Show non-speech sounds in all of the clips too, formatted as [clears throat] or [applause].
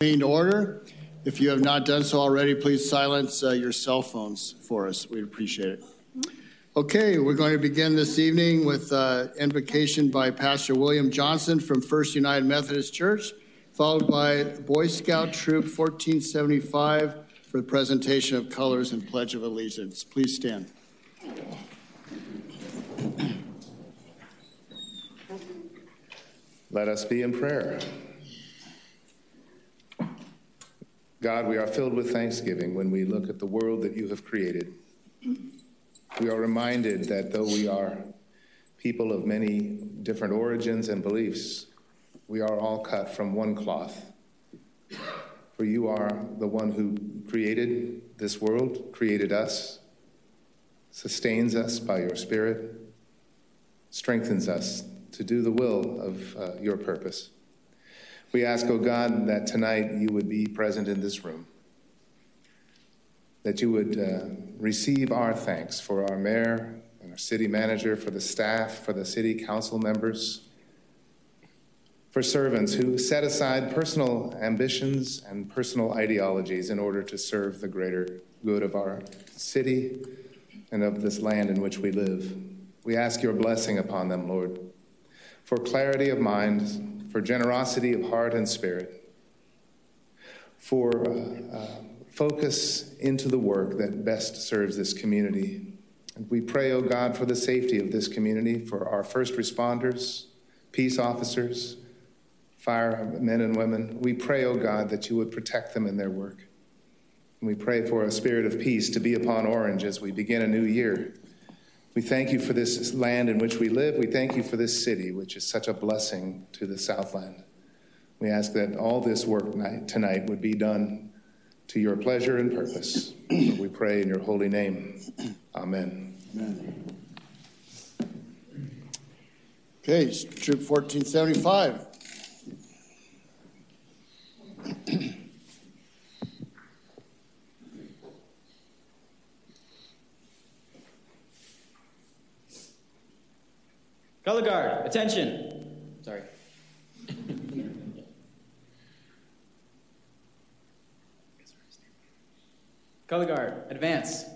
To order. If you have not done so already, please silence uh, your cell phones for us. We'd appreciate it. Okay, we're going to begin this evening with uh, invocation by Pastor William Johnson from First United Methodist Church, followed by Boy Scout Troop 1475 for the presentation of colors and Pledge of Allegiance. Please stand. Let us be in prayer. God, we are filled with thanksgiving when we look at the world that you have created. We are reminded that though we are people of many different origins and beliefs, we are all cut from one cloth. For you are the one who created this world, created us, sustains us by your Spirit, strengthens us to do the will of uh, your purpose. We ask, O oh God, that tonight you would be present in this room, that you would uh, receive our thanks for our mayor and our city manager, for the staff, for the city council members, for servants who set aside personal ambitions and personal ideologies in order to serve the greater good of our city and of this land in which we live. We ask your blessing upon them, Lord, for clarity of mind for generosity of heart and spirit, for uh, uh, focus into the work that best serves this community. And we pray, O oh God, for the safety of this community, for our first responders, peace officers, firemen and women. We pray, O oh God, that you would protect them in their work. And we pray for a spirit of peace to be upon Orange as we begin a new year. We thank you for this land in which we live. We thank you for this city, which is such a blessing to the Southland. We ask that all this work tonight would be done to your pleasure and purpose. we pray in your holy name. Amen. Amen. Okay, Troop 1475. Color guard, attention. Sorry. Color guard, advance.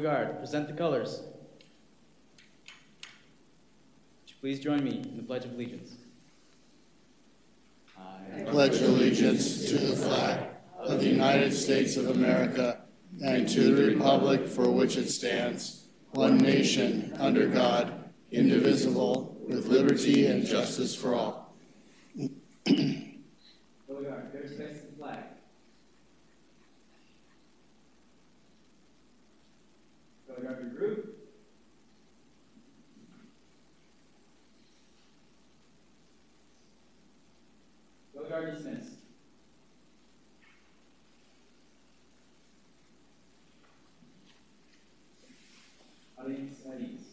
Guard, present the colors. Please join me in the Pledge of Allegiance? I pledge allegiance to the flag of the United States of America and to the republic for which it stands, one nation, under God, indivisible, with liberty and justice for all. [clears throat] Color guard, there's the flag. Grab your group. Go guard dismiss. Audience at ease.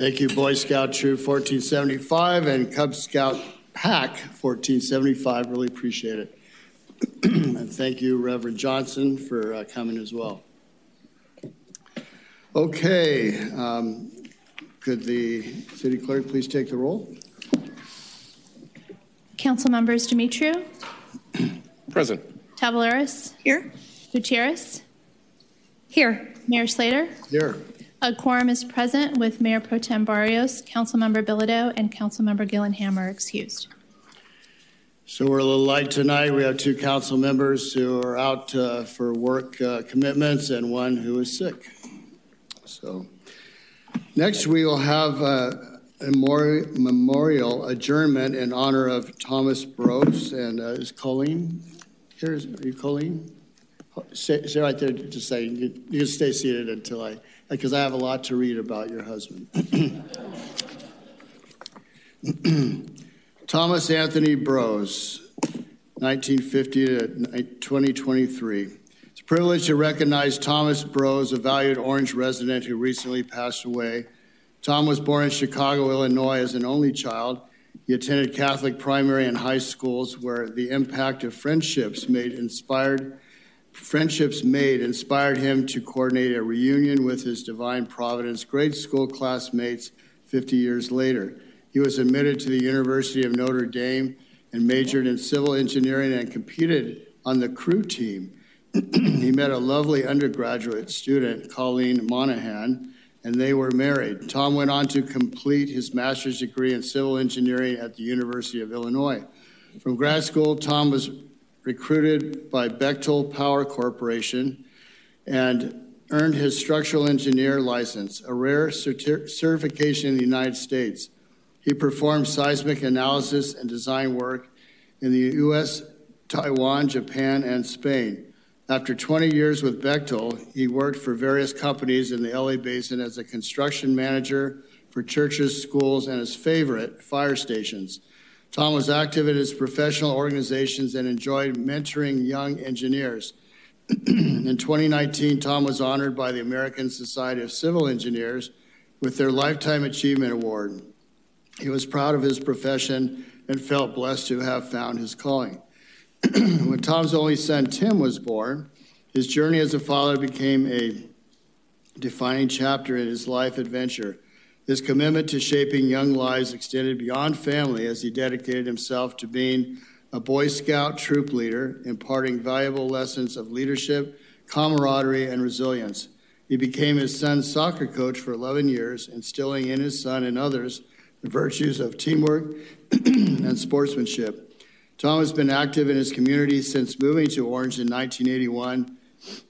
Thank you, Boy Scout Troop 1475 and Cub Scout Pack 1475. Really appreciate it. [clears throat] and thank you, Reverend Johnson, for uh, coming as well. Okay, um, could the city clerk please take the roll? Council members Dumitru? [clears throat] Present. Tavoularis? Here. Gutierrez? Here. Mayor Slater? Here. A quorum is present with Mayor Pro Tem Barrios, Councilmember Bilodeau, and Councilmember Gyllenhammer are excused. So we're a little light tonight. We have two council members who are out uh, for work uh, commitments and one who is sick. So next we will have a memorial adjournment in honor of Thomas Brose and uh, is Colleen here? Is, are you Colleen? Say, say right there, just say you can stay seated until I because I have a lot to read about your husband. [clears throat] Thomas Anthony Brose, 1950 to 2023. It's a privilege to recognize Thomas Bros, a valued Orange resident who recently passed away. Tom was born in Chicago, Illinois, as an only child. He attended Catholic primary and high schools where the impact of friendships made inspired friendships made inspired him to coordinate a reunion with his Divine Providence grade school classmates 50 years later. He was admitted to the University of Notre Dame and majored in civil engineering and competed on the crew team. [clears throat] he met a lovely undergraduate student, Colleen Monahan, and they were married. Tom went on to complete his master's degree in civil engineering at the University of Illinois. From grad school, Tom was recruited by Bechtel Power Corporation and earned his structural engineer license, a rare certi- certification in the United States. He performed seismic analysis and design work in the U.S., Taiwan, Japan, and Spain. After 20 years with Bechtel, he worked for various companies in the LA Basin as a construction manager for churches, schools, and his favorite, fire stations. Tom was active in his professional organizations and enjoyed mentoring young engineers. [clears throat] in 2019, Tom was honored by the American Society of Civil Engineers with their Lifetime Achievement Award. He was proud of his profession and felt blessed to have found his calling. [clears throat] when Tom's only son, Tim, was born, his journey as a father became a defining chapter in his life adventure. His commitment to shaping young lives extended beyond family as he dedicated himself to being a Boy Scout troop leader, imparting valuable lessons of leadership, camaraderie, and resilience. He became his son's soccer coach for 11 years, instilling in his son and others the virtues of teamwork [clears throat] and sportsmanship. Tom has been active in his community since moving to Orange in 1981.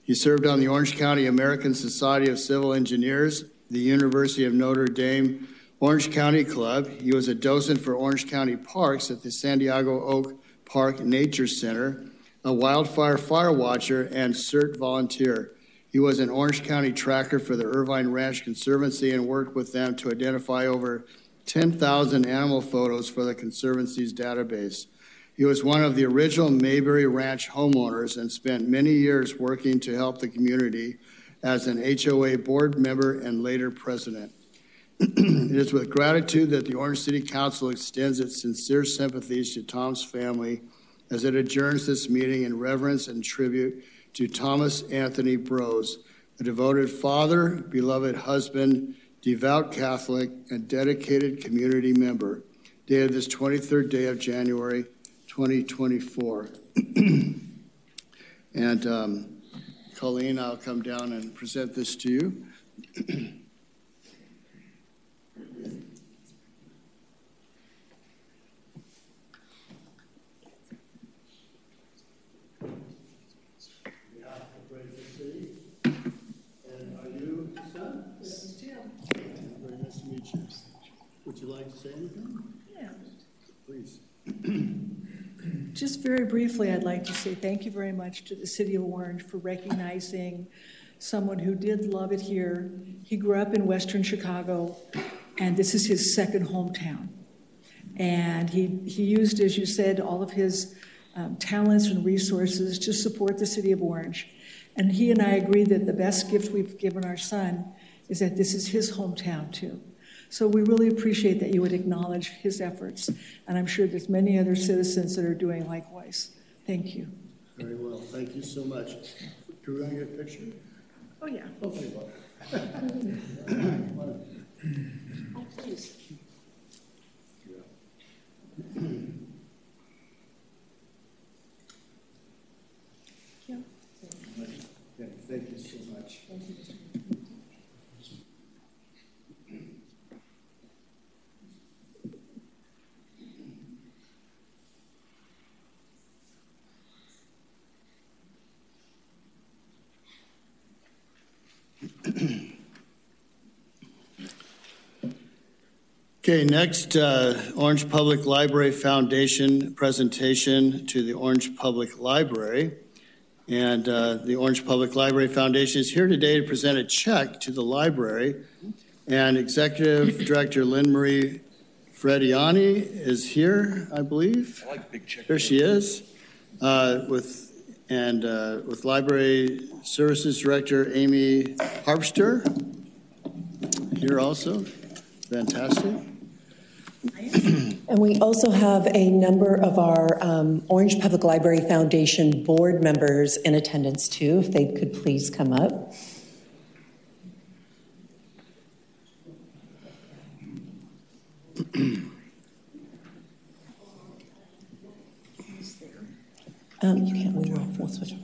He served on the Orange County American Society of Civil Engineers, the University of Notre Dame Orange County Club. He was a docent for Orange County Parks at the Santiago Oak Park Nature Center, a wildfire fire watcher, and CERT volunteer. He was an Orange County tracker for the Irvine Ranch Conservancy and worked with them to identify over 10,000 animal photos for the Conservancy's database. He was one of the original Mayberry Ranch homeowners and spent many years working to help the community as an HOA board member and later president. [clears throat] it is with gratitude that the Orange City Council extends its sincere sympathies to Tom's family as it adjourns this meeting in reverence and tribute to Thomas Anthony Bros, a devoted father, beloved husband, devout Catholic, and dedicated community member, dated this 23rd day of January 2024. [clears throat] and um, Colleen, I'll come down and present this to you. [clears throat] Very nice to meet you. Would you like to say anything? Yeah. Please. Just very briefly, I'd like to say thank you very much to the City of Orange for recognizing someone who did love it here. He grew up in Western Chicago, and this is his second hometown. And he, he used, as you said, all of his um, talents and resources to support the City of Orange. And he and I agree that the best gift we've given our son is that this is his hometown, too. So we really appreciate that you would acknowledge his efforts, and I'm sure there's many other citizens that are doing likewise. Thank you. Very well. Thank you so much. Do we want to get a picture? Oh, yeah. Okay, well. Oh, please. Yeah, Okay, next, uh, Orange Public Library Foundation presentation to the Orange Public Library. And uh, the Orange Public Library Foundation is here today to present a check to the library. And Executive Director Lynn Marie Frediani is here, I believe. I like big check. There she is, uh, with and uh, with Library Services Director Amy Harpster here also. Fantastic. And we also have a number of our um, Orange Public Library Foundation board members in attendance too, if they could please come up. Um, you can't, we will, we'll switch over.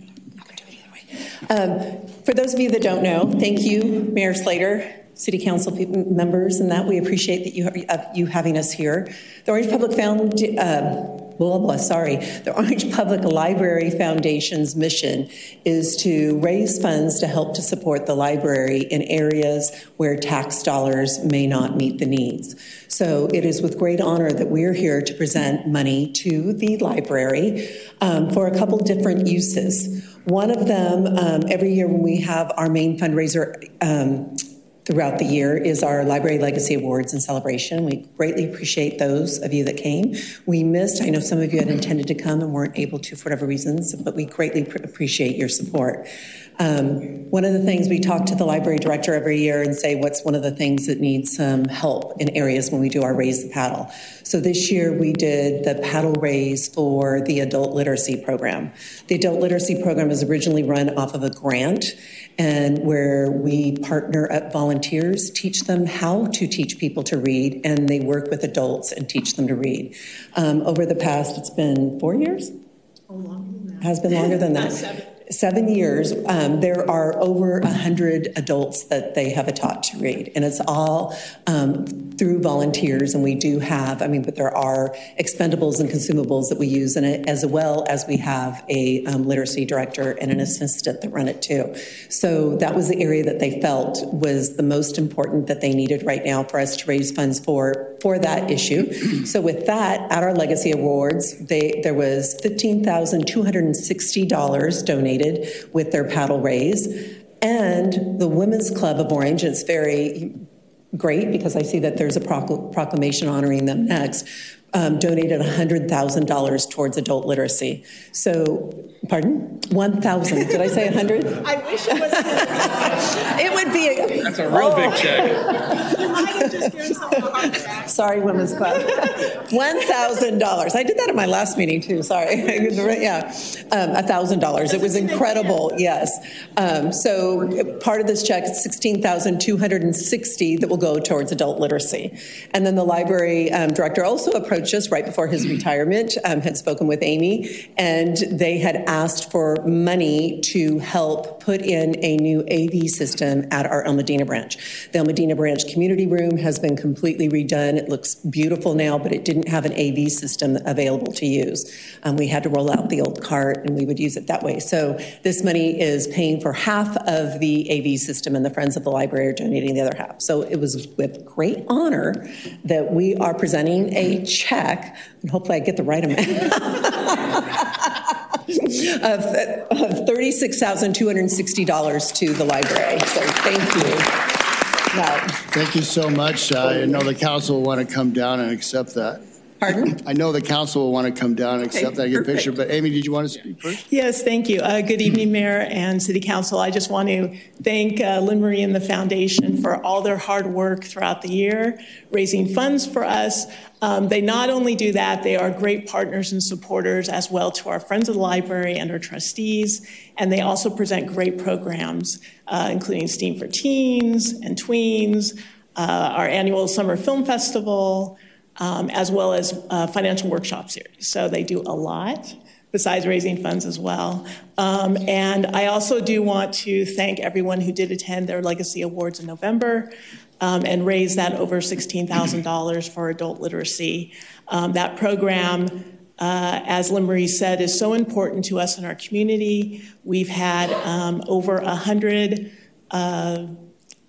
Um, for those of you that don't know, thank you, Mayor Slater, City Council members, and that we appreciate that you, uh, you having us here. The Orange Public Found, uh, blah, blah, sorry. The Orange Public Library Foundation's mission is to raise funds to help to support the library in areas where tax dollars may not meet the needs. So it is with great honor that we're here to present money to the library um, for a couple different uses. One of them, um, every year when we have our main fundraiser um, throughout the year is our Library Legacy Awards and celebration. We greatly appreciate those of you that came. We missed, I know some of you had intended to come and weren't able to for whatever reasons, but we greatly pr- appreciate your support. Um, one of the things we talk to the library director every year and say what's one of the things that needs some help in areas when we do our Raise the Paddle. So this year we did the paddle raise for the adult literacy program. The adult literacy program is originally run off of a grant and where we partner up volunteers, teach them how to teach people to read, and they work with adults and teach them to read. Um, over the past, it's been four years? Has been longer than that. [laughs] Seven years. Um, there are over 100 adults that they have taught to read, and it's all um, through volunteers. And we do have, I mean, but there are expendables and consumables that we use in it, as well as we have a um, literacy director and an assistant that run it too. So that was the area that they felt was the most important that they needed right now for us to raise funds for for that issue. so with that, at our Legacy Awards, they, there was $15,260 donated with their paddle raise. And the Women's Club of Orange, it's very great because I see that there's a proclamation honoring them next, um, donated $100,000 towards adult literacy. So, pardon? 1,000. Did I say 100? I wish it was. [laughs] it would be a, That's a real big check. Sorry, Women's Club. $1,000. I did that at my last meeting too, sorry. [laughs] yeah, um, $1,000. It was incredible, yes. Um, so part of this check is 16260 that will go towards adult literacy. And then the library um, director also approached us right before his retirement, um, had spoken with Amy, and they had asked for money to help put in a new AV system at our El Modena branch. The El Modena branch community room has been completely redone. It looks beautiful now, but it didn't have an AV system available to use. Um, we had to roll out the old cart and we would use it that way. So this money is paying for half of the AV system and the Friends of the Library are donating the other half. So it was with great honor that we are presenting a check, and hopefully I get the right amount. [laughs] [laughs] of, of $36,260 to the library. So thank you. Now, Thank you so much. Uh, I know the council will want to come down and accept that. Pardon? I know the council will want to come down and accept that, and get a picture, but Amy, did you want to speak first? Yes, thank you. Uh, Good evening, Mayor and City Council. I just want to thank uh, Lynn Marie and the Foundation for all their hard work throughout the year, raising funds for us. Um, They not only do that, they are great partners and supporters as well to our Friends of the Library and our trustees, and they also present great programs, uh, including STEAM for Teens and Tweens, uh, our annual Summer Film Festival, um, as well as uh, financial workshop series. So they do a lot besides raising funds as well. Um, and I also do want to thank everyone who did attend their Legacy Awards in November um, and raise that over $16,000 for adult literacy. Um, that program, uh, as Marie said, is so important to us in our community. We've had um, over 100 uh,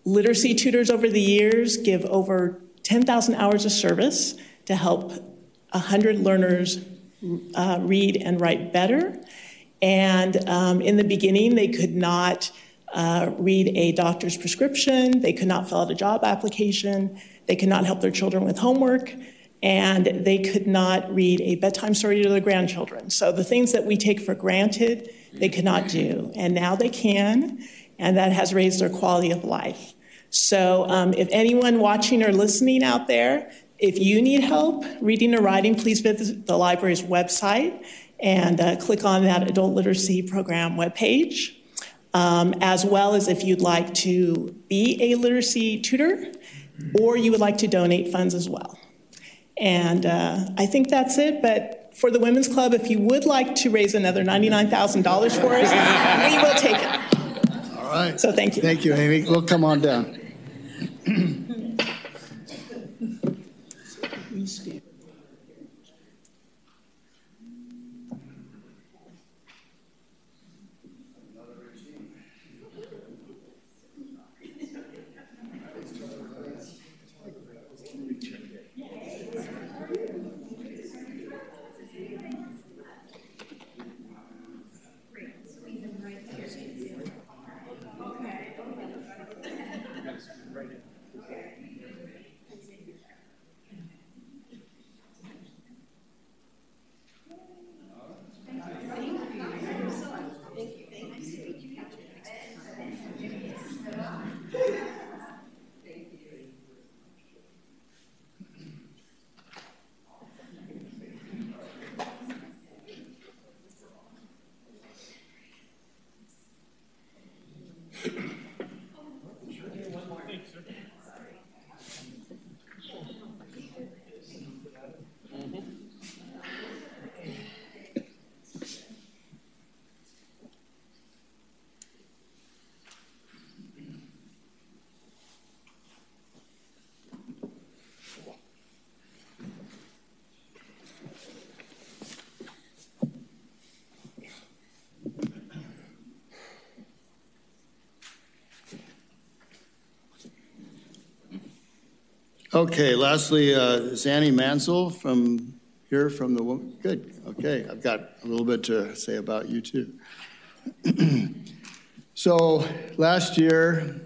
literacy tutors over the years give over 10,000 hours of service to help 100 learners uh, read and write better. And um, in the beginning, they could not uh, read a doctor's prescription, they could not fill out a job application, they could not help their children with homework. and they could not read a bedtime story to their grandchildren. So the things that we take for granted, they could not do. And now they can, and that has raised their quality of life. So um, if anyone watching or listening out there, if you need help reading or writing, please visit the library's website and uh, click on that adult literacy program webpage. Um, as well as if you'd like to be a literacy tutor or you would like to donate funds as well. And uh, I think that's it. But for the Women's Club, if you would like to raise another $99,000 for us, we will take it. Right. So thank you. Thank you, Amy. We'll come on down. [clears throat] Okay, lastly, uh, Annie Mansell from here from the woman? Good, okay, I've got a little bit to say about you too. [clears throat] so last year,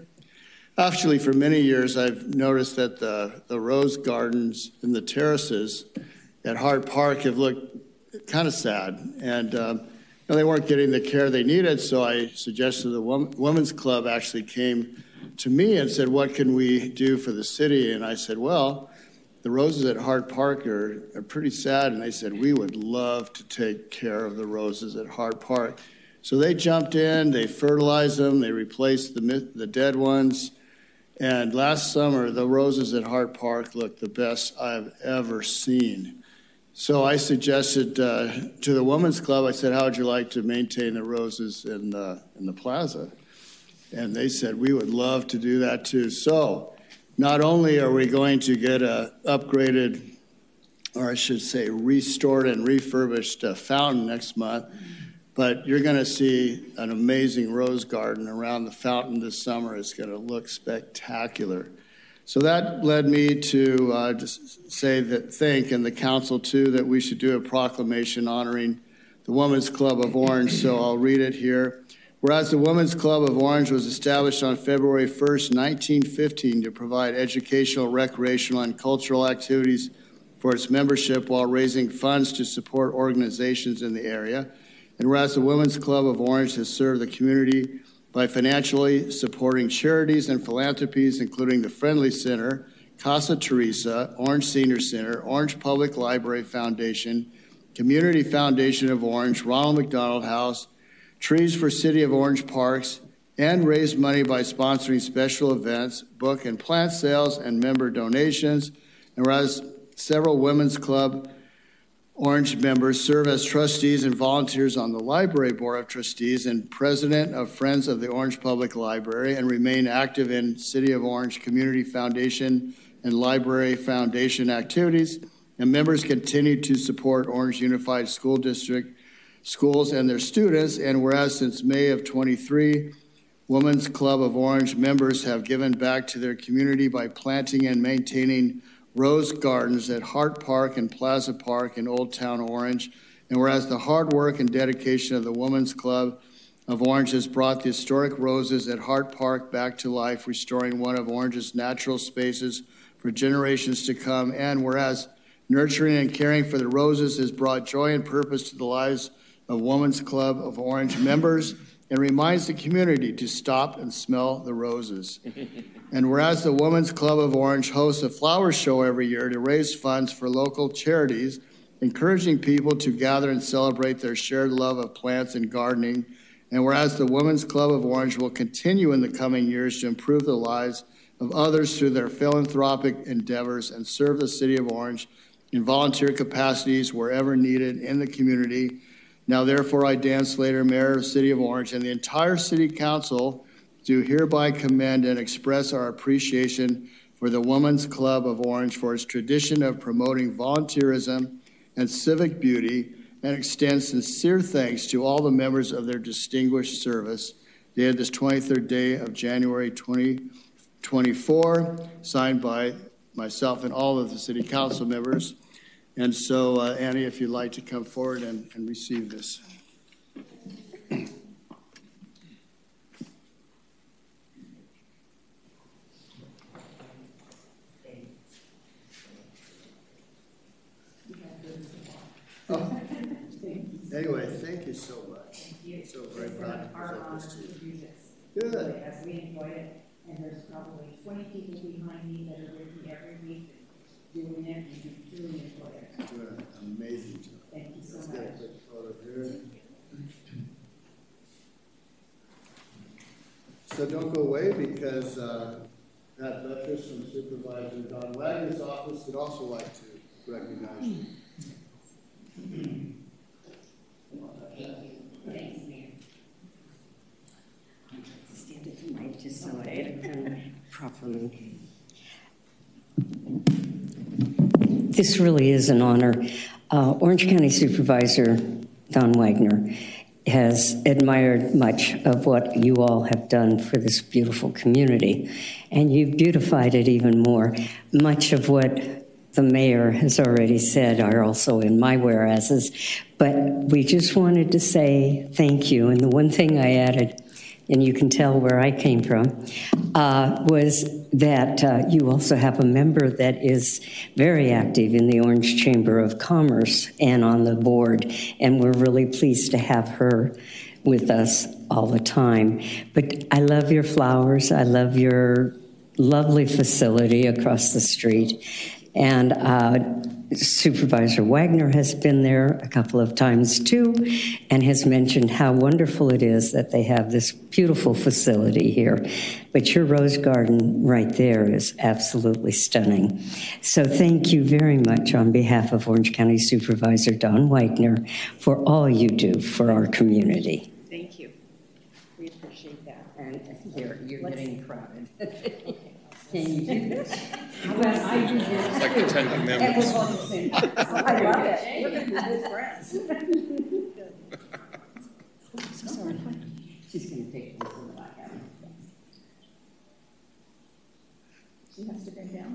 actually for many years, I've noticed that the, the rose gardens and the terraces at Hart Park have looked kind of sad. And um, you know, they weren't getting the care they needed, so I suggested the Women's Club actually came to me and said, What can we do for the city? And I said, Well, the roses at Hart Park are, are pretty sad. And they said, We would love to take care of the roses at Hart Park. So they jumped in, they fertilized them, they replaced the, the dead ones. And last summer, the roses at Hart Park looked the best I've ever seen. So I suggested uh, to the Women's Club, I said, How would you like to maintain the roses in the, in the plaza? And they said, we would love to do that too. So not only are we going to get a upgraded, or I should say restored and refurbished uh, fountain next month, but you're going to see an amazing rose garden around the fountain this summer. It's going to look spectacular. So that led me to uh, just say that, think, and the council too, that we should do a proclamation honoring the Women's Club of Orange. So I'll read it here. Whereas the Women's Club of Orange was established on February 1st, 1915, to provide educational, recreational, and cultural activities for its membership while raising funds to support organizations in the area. And whereas the Women's Club of Orange has served the community by financially supporting charities and philanthropies, including the Friendly Center, Casa Teresa, Orange Senior Center, Orange Public Library Foundation, Community Foundation of Orange, Ronald McDonald House, Trees for City of Orange Parks, and raise money by sponsoring special events, book and plant sales, and member donations. And whereas several Women's Club Orange members serve as trustees and volunteers on the Library Board of Trustees and president of Friends of the Orange Public Library and remain active in City of Orange Community Foundation and Library Foundation activities. And members continue to support Orange Unified School District schools and their students. And whereas since May of 23, Women's Club of Orange members have given back to their community by planting and maintaining rose gardens at Hart Park and Plaza Park in Old Town Orange. And whereas the hard work and dedication of the Women's Club of Orange has brought the historic roses at Hart Park back to life, restoring one of Orange's natural spaces for generations to come. And whereas Nurturing and caring for the roses has brought joy and purpose to the lives of Women's Club of Orange members and reminds the community to stop and smell the roses. and whereas the Women's Club of Orange hosts a flower show every year to raise funds for local charities, encouraging people to gather and celebrate their shared love of plants and gardening. And whereas the Women's Club of Orange will continue in the coming years to improve the lives of others through their philanthropic endeavors and serve the city of Orange in volunteer capacities wherever needed in the community. Now, therefore, I, Dan Slater, Mayor of City of Orange, and the entire City Council do hereby commend and express our appreciation for the Women's Club of Orange for its tradition of promoting volunteerism and civic beauty and extend sincere thanks to all the members of their distinguished service dated this 23rd day of January 2024, signed by myself and all of the City Council members. And so, uh, Annie, if you'd like to come forward and, and receive this. [laughs] Anyway, thank you so much. So very proud to present this to you. Good. As we enjoy it, and there's probably twenty people behind me that are with me every week doing it, and enjoy it. Doing an amazing job. Thank you so Let's get a quick photo here. So don't go away because uh, Pat Buttress from Supervisor Don Wagner's office would also like to recognize you. Thanks, Mayor. Stand at the mic just so I can properly. This really is an honor. Uh, Orange County Supervisor Don Wagner has admired much of what you all have done for this beautiful community, and you've beautified it even more. Much of what the mayor has already said are also in my whereases, but we just wanted to say thank you. And the one thing I added, and you can tell where I came from, uh, was that uh, you also have a member that is very active in the Orange Chamber of Commerce and on the board, and we're really pleased to have her with us all the time. But I love your flowers. I love your lovely facility across the street. And uh, Supervisor Wagner has been there a couple of times too and has mentioned how wonderful it is that they have this beautiful facility here. But your rose garden right there is absolutely stunning. So thank you very much on behalf of Orange County Supervisor Don Wagner for all you do for our community. Thank you. We appreciate that. And here, you're getting crowded. [laughs] Can you [laughs] do this? How about I do this? It's like the Ten And Commandments. we're the same- I love it. We're gonna be good friends. So sorry. She's gonna take this in the back out. She has to bend down.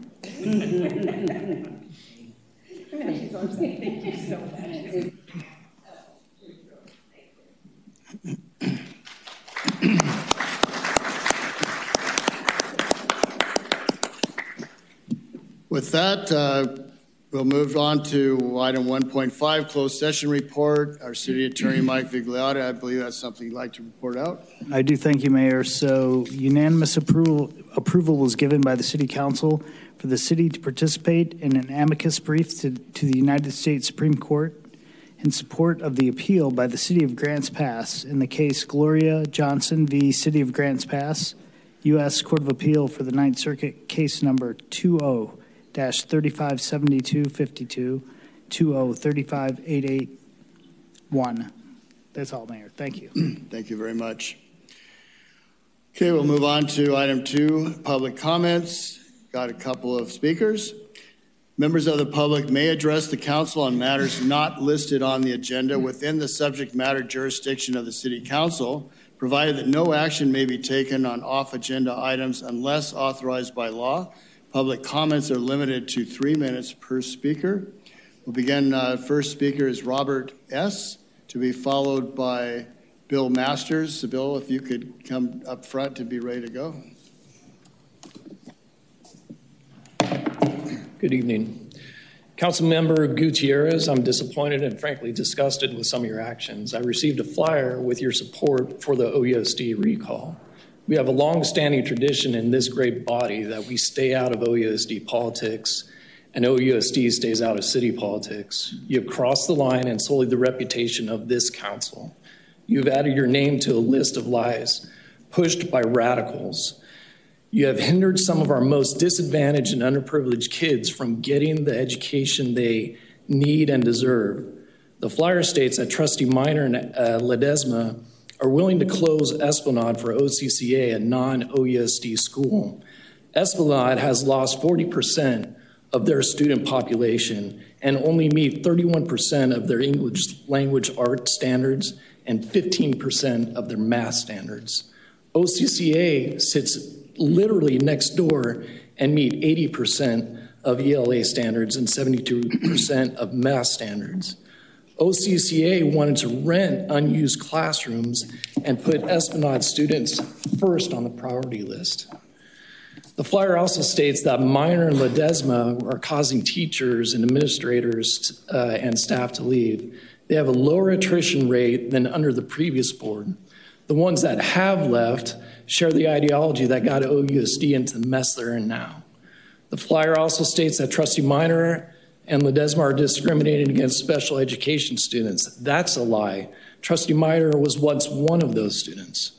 She's on stage. Thank you so much. With that, uh, we'll move on to item 1.5, closed session report. Our city attorney, Mike Vigliotti, I believe that's something you'd like to report out. I do thank you, Mayor. So unanimous approval, approval was given by the City Council for the city to participate in an amicus brief to, to the United States Supreme Court in support of the appeal by the City of Grants Pass in the case Gloria Johnson v. City of Grants Pass, U.S. Court of Appeal for the Ninth Circuit, case number 20-357252, 20-35881. That's all, Mayor. Thank you. [clears throat] Thank you very much. Okay, we'll move on to item two, public comments. Got a couple of speakers. Members of the public may address the council on matters not listed on the agenda within the subject matter jurisdiction of the city council, provided that no action may be taken on off-agenda items unless authorized by law. Public comments are limited to three minutes per speaker. We'll begin, uh, first speaker is Robert S., to be followed by Bill Masters. So Bill, if you could come up front to be ready to go. Good evening. Councilmember Gutierrez, I'm disappointed and frankly disgusted with some of your actions. I received a flyer with your support for the OUSD recall. We have a long-standing tradition in this great body that we stay out of OUSD politics and OUSD stays out of city politics. You have crossed the line and sullied the reputation of this council. You have added your name to a list of lies pushed by radicals you have hindered some of our most disadvantaged and underprivileged kids from getting the education they need and deserve. The flyer states that Trustee Miner and uh, Ledesma are willing to close Esplanade for OCCA, a non OUSD school. Esplanade has lost 40% of their student population and only meet 31% of their English language art standards and 15% of their math standards. OCCA sits literally next door and meet 80% of ELA standards and 72% of math standards. OCCA wanted to rent unused classrooms and put Esplanade students first on the priority list. The flyer also states that Miner and Ledesma are causing teachers and administrators uh, and staff to leave. They have a lower attrition rate than under the previous board. The ones that have left share the ideology that got OUSD into the mess they're in now. The flyer also states that Trustee Miner and Ledesma are discriminating against special education students. That's a lie. Trustee Miner was once one of those students.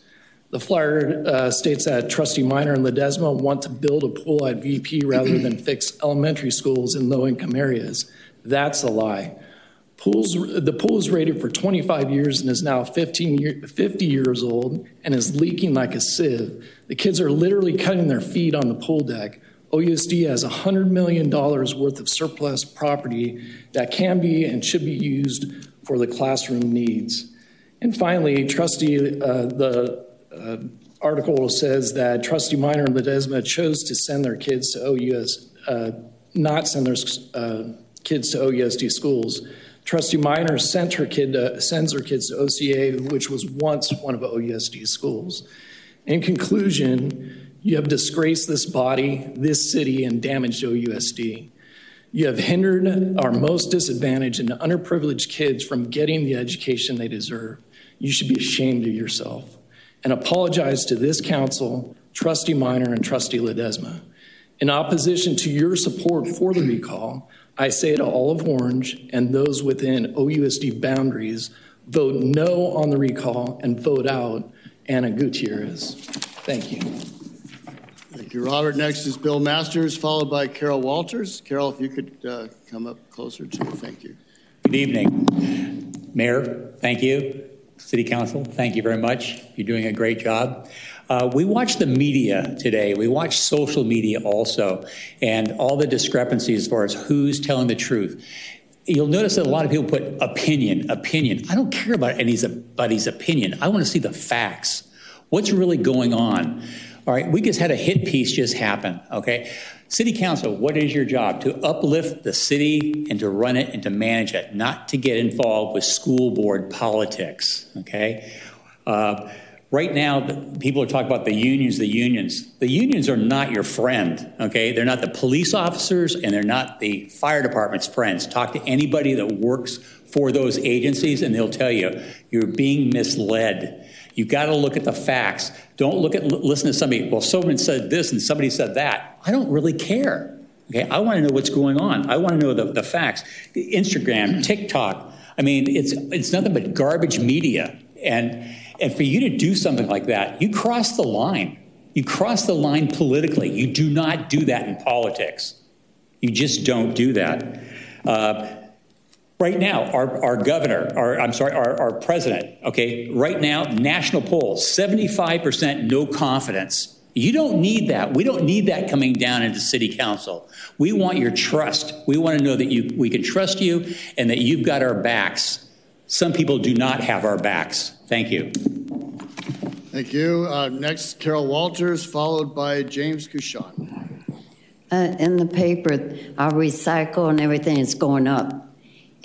The flyer uh, states that Trustee Miner and Ledesma want to build a pool at VP rather than [clears throat] fix elementary schools in low income areas. That's a lie. Pools, the pool is rated for 25 years and is now 15 year, 50 years old and is leaking like a sieve. The kids are literally cutting their feet on the pool deck. OUSD has $100 million worth of surplus property that can be and should be used for the classroom needs. And finally, trustee, uh, the uh, article says that trustee Miner and Ledesma chose to send their kids to OUS, uh, not send their uh, kids to OUSD schools Trustee Miner sent her kid to, sends her kids to OCA, which was once one of OUSD schools. In conclusion, you have disgraced this body, this city, and damaged OUSD. You have hindered our most disadvantaged and underprivileged kids from getting the education they deserve. You should be ashamed of yourself and apologize to this council, Trustee Miner, and Trustee Ledesma. In opposition to your support for the recall, I say to all of Orange and those within OUSD boundaries, vote no on the recall and vote out Ana Gutierrez. Thank you. Thank you, Robert. Next is Bill Masters, followed by Carol Walters. Carol, if you could uh, come up closer to me. Thank you. Good evening. Mayor, thank you. City Council, thank you very much. You're doing a great job. Uh, we watch the media today. We watch social media also, and all the discrepancies as far as who's telling the truth. You'll notice that a lot of people put opinion, opinion. I don't care about anybody's opinion. I want to see the facts. What's really going on? All right, we just had a hit piece just happen, okay? City Council, what is your job? To uplift the city and to run it and to manage it, not to get involved with school board politics, okay? Uh, Right now, people are talking about the unions, the unions. The unions are not your friend, okay? They're not the police officers and they're not the fire department's friends. Talk to anybody that works for those agencies and they'll tell you you're being misled. You've got to look at the facts. Don't look at listen to somebody, well, someone said this and somebody said that. I don't really care. Okay, I want to know what's going on. I want to know the, the facts. Instagram, TikTok. I mean, it's it's nothing but garbage media. And and for you to do something like that, you cross the line. You cross the line politically. You do not do that in politics. You just don't do that. Uh, right now, our, our governor, our, I'm sorry, our, our president, okay, right now, national polls, 75% no confidence. You don't need that. We don't need that coming down into city council. We want your trust. We want to know that you, we can trust you and that you've got our backs. Some people do not have our backs. Thank you. Thank you. Uh, next, Carol Walters, followed by James Cushon. Uh, in the paper, our recycle and everything is going up.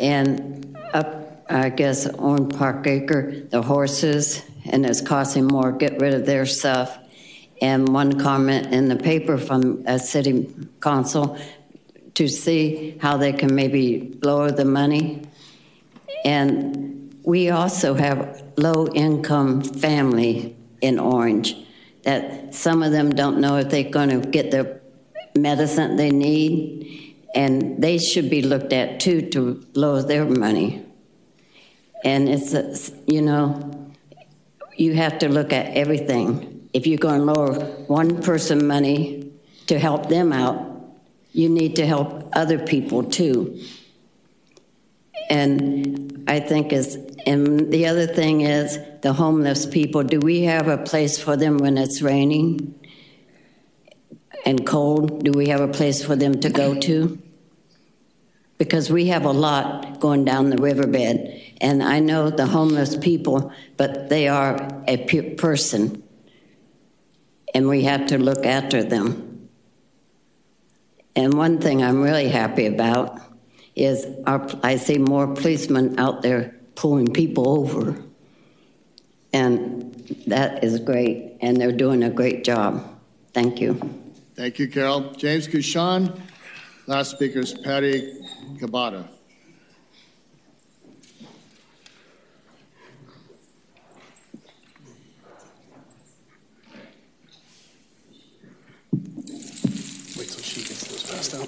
And up, I guess, on Park Acre, the horses, and it's costing more, get rid of their stuff. And one comment in the paper from a city council to see how they can maybe lower the money. And we also have low-income family in Orange that some of them don't know if they're going to get the medicine they need, and they should be looked at too to lower their money. And it's, a, you know, you have to look at everything. If you're going to lower one person money to help them out, you need to help other people too. And I think is, and the other thing is the homeless people. Do we have a place for them when it's raining and cold? Do we have a place for them to go to? Because we have a lot going down the riverbed, and I know the homeless people, but they are a pe- person, and we have to look after them. And one thing I'm really happy about is our, I see more policemen out there pulling people over. And that is great, and they're doing a great job. Thank you. Thank you, Carol. James Kushan. Last speaker is Patty Kabata. Wait till she gets those passed out.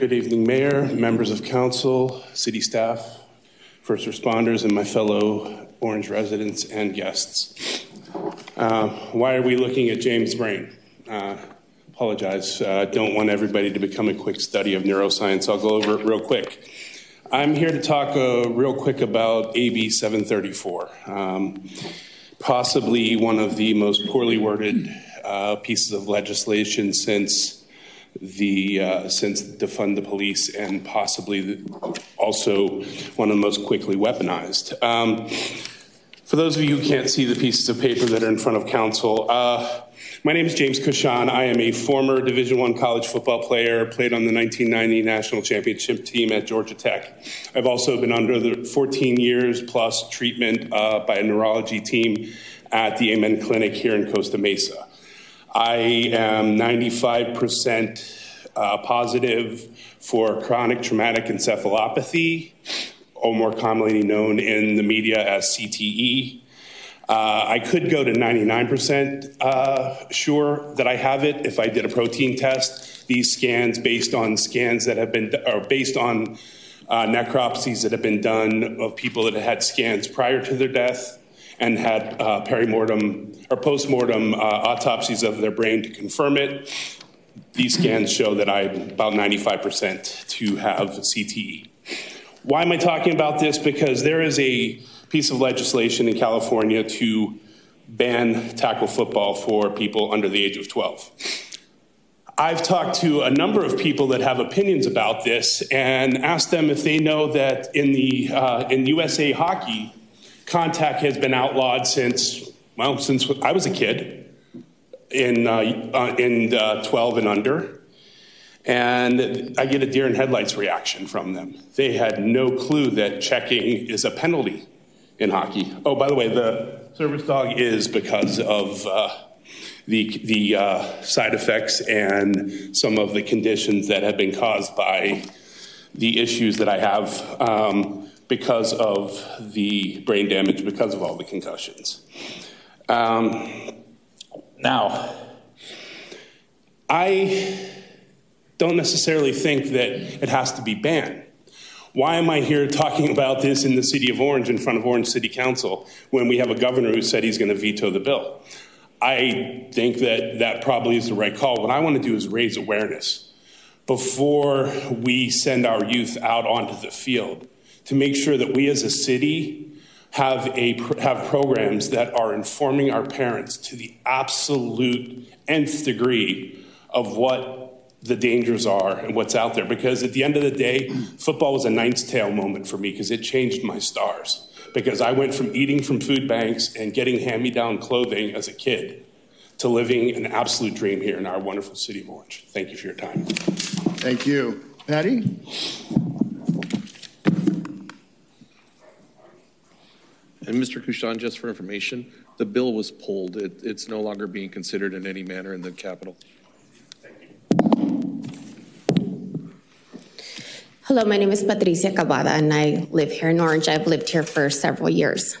Good evening, Mayor, members of council, city staff, first responders, and my fellow Orange residents and guests. Uh, why are we looking at James' brain? Uh, apologize. Uh, don't want everybody to become a quick study of neuroscience. I'll go over it real quick. I'm here to talk uh, real quick about AB 734, um, possibly one of the most poorly worded uh, pieces of legislation since the uh, to fund the police and possibly also one of the most quickly weaponized. Um, for those of you who can't see the pieces of paper that are in front of council, uh, my name is James Kushan. I am a former Division One college football player. Played on the 1990 national championship team at Georgia Tech. I've also been under the 14 years plus treatment uh, by a neurology team at the Amen Clinic here in Costa Mesa. I am 95% uh, positive for chronic traumatic encephalopathy, or more commonly known in the media as CTE. Uh, I could go to 99% uh, sure that I have it if I did a protein test. These scans, based on scans that have been, or based on uh, necropsies that have been done of people that had scans prior to their death and had uh, perimortem or postmortem uh, autopsies of their brain to confirm it. These scans show that I'm about 95% to have CTE. Why am I talking about this? Because there is a piece of legislation in California to ban tackle football for people under the age of 12. I've talked to a number of people that have opinions about this and asked them if they know that in the uh, in USA hockey, contact has been outlawed since well since I was a kid in uh, uh, in uh, 12 and under. And I get a deer in headlights reaction from them. They had no clue that checking is a penalty in hockey. Oh, by the way, the service dog is because of uh, the, the uh, side effects and some of the conditions that have been caused by the issues that I have um, because of the brain damage, because of all the concussions. Um, now, I don't necessarily think that it has to be banned. Why am I here talking about this in the city of Orange in front of Orange City Council when we have a governor who said he's going to veto the bill? I think that that probably is the right call. What I want to do is raise awareness before we send our youth out onto the field to make sure that we as a city have a have programs that are informing our parents to the absolute nth degree of what the dangers are and what's out there. Because at the end of the day, football was a Knight's Tale moment for me because it changed my stars. Because I went from eating from food banks and getting hand me down clothing as a kid to living an absolute dream here in our wonderful city of Orange. Thank you for your time. Thank you. Patty? And Mr. Kushan, just for information, the bill was pulled. It, it's no longer being considered in any manner in the Capitol. Hello, my name is Patricia Cavada, and I live here in Orange. I've lived here for several years.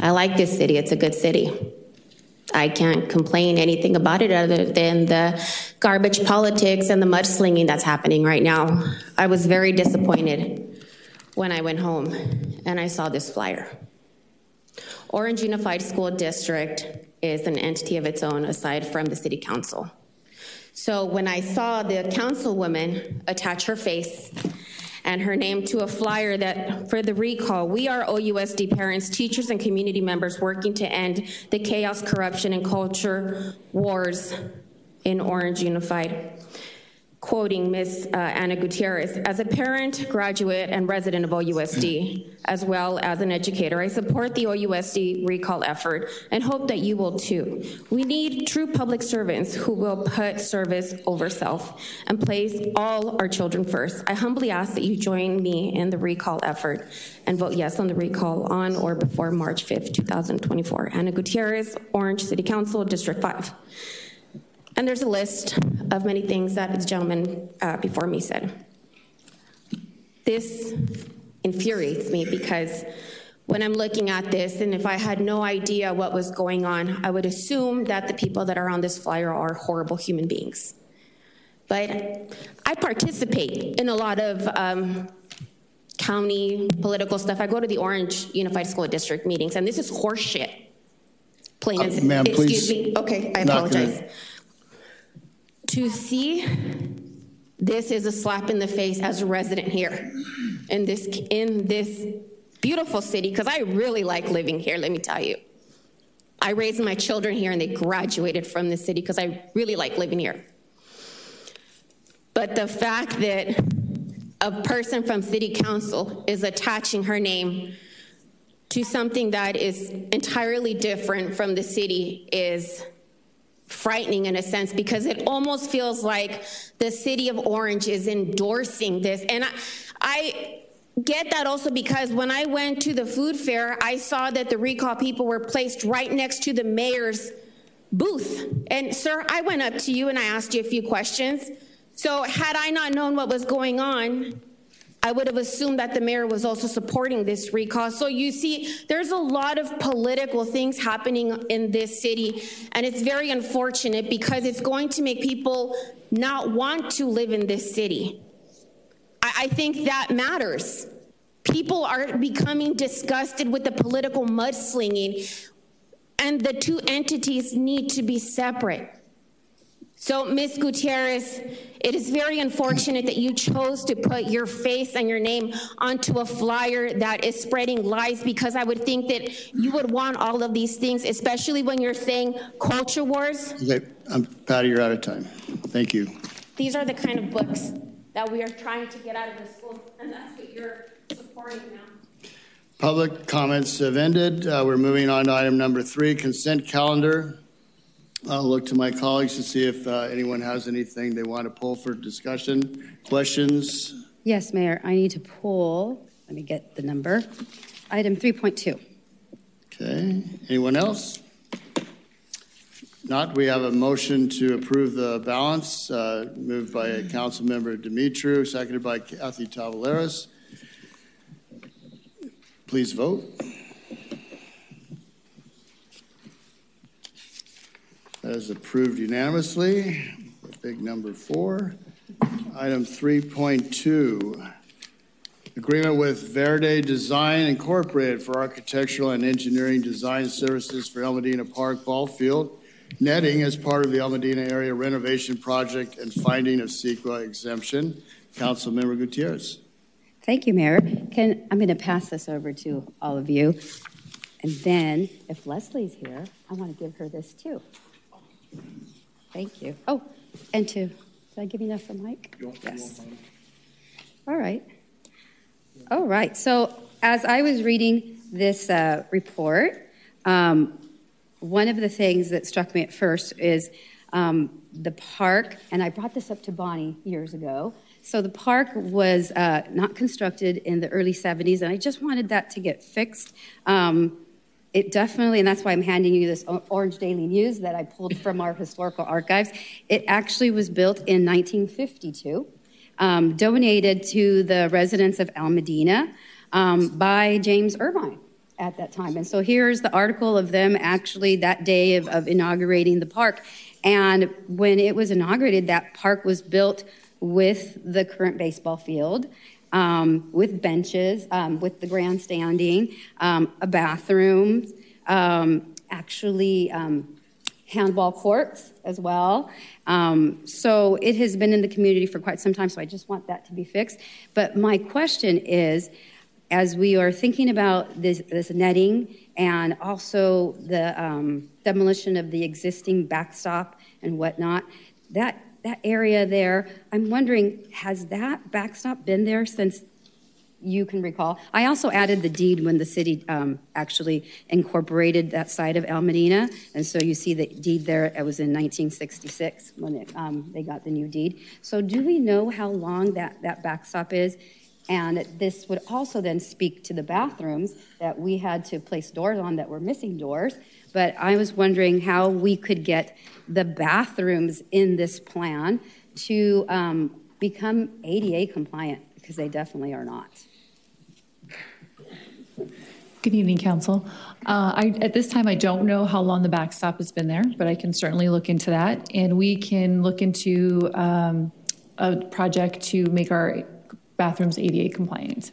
I like this city, it's a good city. I can't complain anything about it other than the garbage politics and the mudslinging that's happening right now. I was very disappointed when I went home and I saw this flyer. Orange Unified School District is an entity of its own aside from the city council. So when I saw the councilwoman attach her face and her name to a flyer that for the recall, we are OUSD parents, teachers, and community members working to end the chaos, corruption, and culture wars in Orange Unified quoting Ms. Uh, Ana Gutierrez, as a parent, graduate, and resident of OUSD, as well as an educator, I support the OUSD recall effort and hope that you will too. We need true public servants who will put service over self and place all our children first. I humbly ask that you join me in the recall effort and vote yes on the recall on or before March 5th, 2024. Ana Gutierrez, Orange City Council, District 5. And there's a list of many things that the gentleman uh, before me said. This infuriates me because when I'm looking at this, and if I had no idea what was going on, I would assume that the people that are on this flyer are horrible human beings. But I participate in a lot of um, county political stuff. I go to the Orange Unified School District meetings, and this is horseshit. Plain and Uh, ma'am, Excuse please. me. Okay, I apologize to see this is a slap in the face as a resident here in this in this beautiful city because I really like living here let me tell you. I raised my children here and they graduated from the city because I really like living here. But the fact that a person from city council is attaching her name to something that is entirely different from the city is frightening in a sense because it almost feels like the city of Orange is endorsing this. And I, I get that also because when I went to the food fair, I saw that the recall people were placed right next to the mayor's booth. And sir, I went up to you and I asked you a few questions. So had I not known what was going on, I would have assumed that the mayor was also supporting this recall. So you see, there's a lot of political things happening in this city, and it's very unfortunate because it's going to make people not want to live in this city. I, I think that matters. People are becoming disgusted with the political mudslinging, and the two entities need to be separate. So, Ms. Gutierrez, it is very unfortunate that you chose to put your face and your name onto a flyer that is spreading lies because I would think that you would want all of these things, especially when you're saying culture wars. Okay, I'm, Patty, you're out of time. Thank you. These are the kind of books that we are trying to get out of the school, and that's what you're supporting now. Public comments have ended. Uh, We're moving on to item number three, consent calendar. I'll look to my colleagues to see if uh, anyone has anything they want to pull for discussion, questions. Yes, Mayor, I need to pull, let me get the number, item 3.2. Okay, anyone else? Not, we have a motion to approve the balance, uh, moved by Councilmember Dumitru, seconded by Kathy Tavoularis. Please vote. That is approved unanimously. Big number four. Item 3.2, agreement with Verde Design Incorporated for architectural and engineering design services for El Modena Park Ball Field, netting as part of the El Modena area renovation project and finding of CEQA exemption. Councilmember Gutierrez. Thank you, Mayor. Can, I'm going to pass this over to all of you. And then, if Leslie's here, I want to give her this too. Thank you. Oh, and to, did I give you enough for Mike? Yes. All right. All right. So, as I was reading this uh, report, um, one of the things that struck me at first is um, the park, and I brought this up to Bonnie years ago. So, the park was uh, not constructed in the early 70s, and I just wanted that to get fixed. Um, it definitely, and that's why I'm handing you this Orange Daily News that I pulled from our historical archives. It actually was built in 1952, um, donated to the residents of El Modena um, by James Irvine at that time. And so here's the article of them actually that day of, of inaugurating the park. And when it was inaugurated, that park was built with the current baseball field, um, with benches, um, with the grandstanding, um, a bathroom, um, actually um, handball courts as well. So it has been in the community for quite some time, so I just want that to be fixed. But my question is, as we are thinking about this, this netting and also the um, demolition of the existing backstop and whatnot, that that area there, I'm wondering, has that backstop been there since you can recall? I also added the deed when the city um, actually incorporated that side of El Modena, and so you see the deed there. It was in 1966 when it, um, they got the new deed. So, do we know how long that that backstop is? And this would also then speak to the bathrooms that we had to place doors on that were missing doors. But I was wondering how we could get the bathrooms in this plan to um, become ADA compliant, because they definitely are not. Good evening, Council. Uh, I, at this time, I don't know how long the backstop has been there, but I can certainly look into that. And we can look into um, a project to make our bathrooms ADA compliant.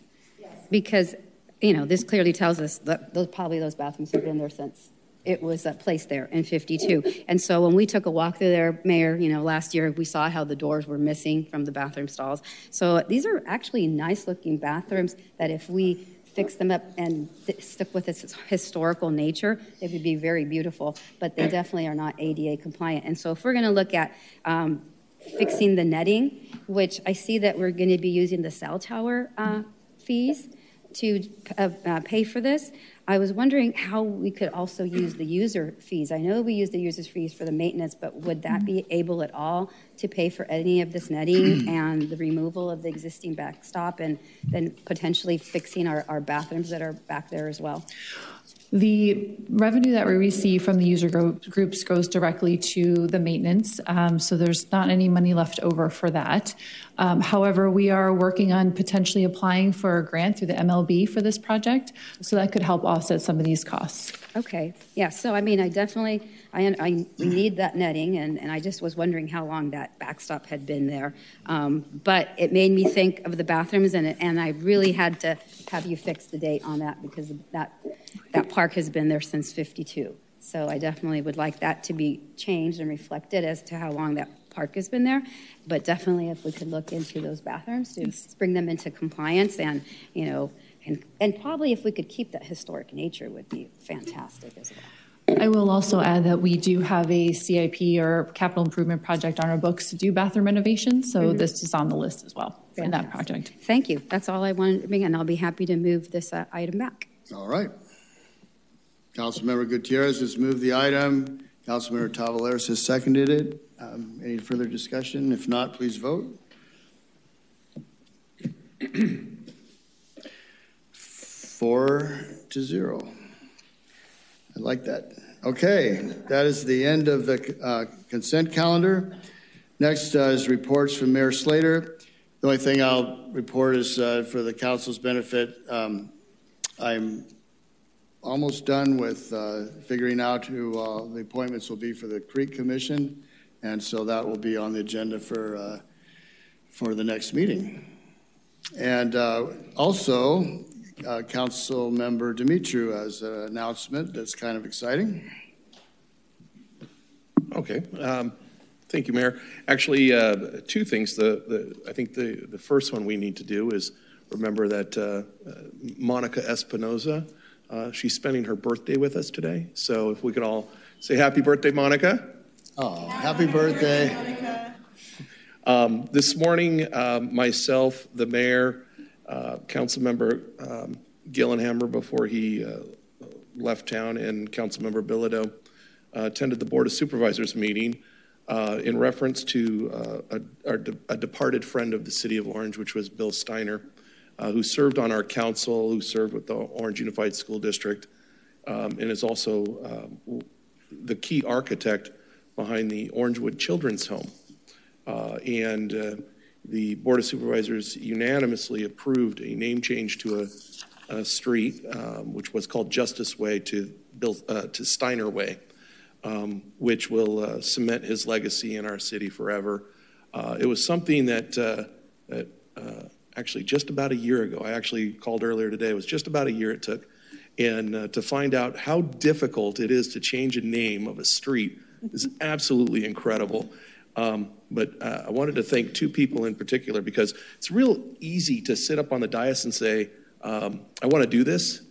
Because, you know, this clearly tells us that those, probably those bathrooms have been there since it was placed there in 52. And so when we took a walk through there, Mayor, you know, last year, we saw how the doors were missing from the bathroom stalls. So these are actually nice looking bathrooms that if we fix them up and th- stick with its historical nature, they would be very beautiful, but they definitely are not ADA compliant. And so if we're going to look at um, fixing the netting, which I see that we're going to be using the cell tower uh, fees to uh, uh, pay for this. I was wondering how we could also use the user fees. I know we use the user fees for the maintenance, but would that be able at all to pay for any of this netting [clears throat] and the removal of the existing backstop and then potentially fixing our, our bathrooms that are back there as well? The revenue that we receive from the user groups goes directly to the maintenance, um, so there's not any money left over for that. Um, however, we are working on potentially applying for a grant through the MLB for this project, so that could help offset some of these costs. Okay, yeah, so I mean, I definitely, I, I, we need that netting, and, and I just was wondering how long that backstop had been there. Um, but it made me think of the bathrooms, and, and I really had to have you fix the date on that because that, that park has been there since 52. So I definitely would like that to be changed and reflected as to how long that park has been there. But definitely if we could look into those bathrooms to bring them into compliance and, you know, and, and probably if we could keep that historic nature would be fantastic as well. I will also add that we do have a CIP or capital improvement project on our books to do bathroom renovations, so Mhm. this is on the list as well in that project. Thank you. That's all I wanted to bring, and I'll be happy to move this uh, item back. All right. Councilmember Gutierrez has moved the item. Councilmember Tavoularis has seconded it. Um, Any further discussion? If not, please vote. [clears throat] Four to zero. I like that. Okay, that is the end of the uh, consent calendar. Next uh, is reports from Mayor Slater. The only thing I'll report is uh, for the council's benefit, um, I'm almost done with uh, figuring out who the appointments will be for the Creek Commission, and so that will be on the agenda for, uh, for the next meeting. And uh, also, uh, Council Member Dumitru has an announcement that's kind of exciting. Okay. Um, Thank you, Mayor. Actually, uh, two things. The, the, I think the, the first one we need to do is remember that uh, uh, Monica Espinoza, uh, she's spending her birthday with us today. So if we could all say happy birthday, Monica. Oh, happy birthday. Um, this morning, um, myself, the mayor, uh, Councilmember um, Gyllenhammer, before he uh, left town, and Councilmember Bilodeau uh, attended the Board of Supervisors meeting uh, in reference to uh, a, a departed friend of the city of Orange, which was Bill Steiner, who served on our council, who served with the Orange Unified School District, um, and is also um, the key architect behind the Orangewood Children's Home. Uh, And uh, the Board of Supervisors unanimously approved a name change to a, a street, um, which was called Justice Way to uh, to Steiner Way, um, which will uh, cement his legacy in our city forever. Uh, it was something that, uh, that actually just about a year ago, I actually called earlier today, it was just about a year it took, and to find out how difficult it is to change a name of a street is absolutely incredible. Um, but uh, I wanted to thank two people in particular because it's real easy to sit up on the dais and say, um, I want to do this,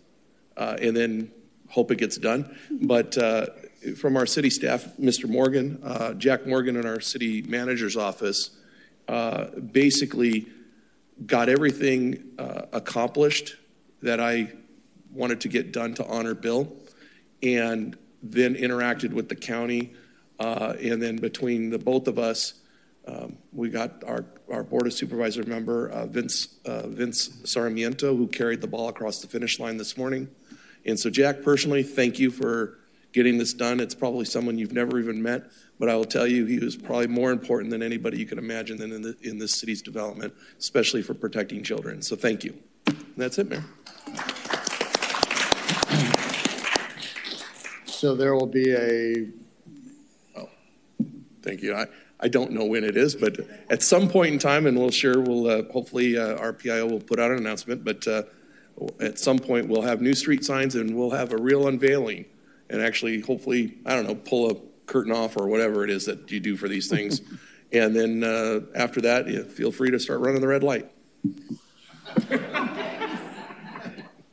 uh, and then hope it gets done. But uh, from our city staff, Mr. Morgan, uh, Jack Morgan in our city manager's office, uh, basically got everything uh, accomplished that I wanted to get done to honor Bill, and then interacted with the county. Uh, and then between the both of us, um, we got our, our Board of Supervisor member, uh, Vince, uh, Vince Sarmiento, who carried the ball across the finish line this morning. And so, Jack, personally, thank you for getting this done. It's probably someone you've never even met, but I will tell you, he was probably more important than anybody you can imagine than in, the, in this city's development, especially for protecting children. So, thank you. And that's it, Mayor. So there will be a, Thank you. I, I don't know when it is, but at some point in time, and we'll sure, we'll, uh, hopefully, uh, our PIO will put out an announcement, but, uh, at some point, we'll have new street signs and we'll have a real unveiling. And actually, hopefully, I don't know, pull a curtain off or whatever it is that you do for these things. [laughs] And then, uh, after that, yeah, feel free to start running the red light.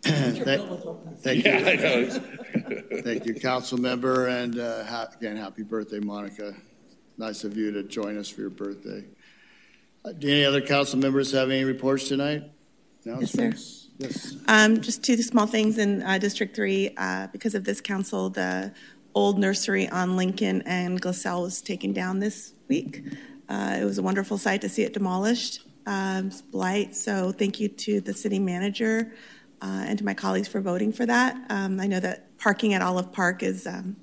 thank thank you. Yeah, I know. [laughs] Thank you, council member, and uh, ha- again, happy birthday, Monica. Nice of you to join us for your birthday. Uh, Do any other council members have any reports tonight? Yes, sir. Announcements? Yes. Um, just two small things in uh, District 3. Uh, because of this council, the old nursery on Lincoln and Glassell was taken down this week. Uh, it was a wonderful sight to see it demolished. Um, it's blight. So thank you to the city manager uh, and to my colleagues for voting for that. Um, I know that parking at Olive Park is um,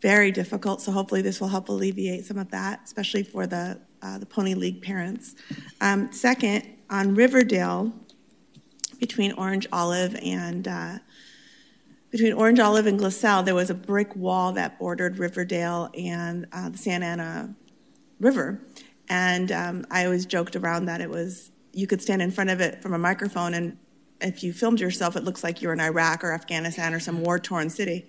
very difficult, so hopefully this will help alleviate some of that, especially for the uh, the Pony League parents. Um, second, on Riverdale, between Orange Olive and uh, between Orange Olive and Glassell, there was a brick wall that bordered Riverdale and uh, the Santa Ana River, and um, I always joked around that it was you could stand in front of it from a microphone and if you filmed yourself, it looks like you're in Iraq or Afghanistan or some war torn city.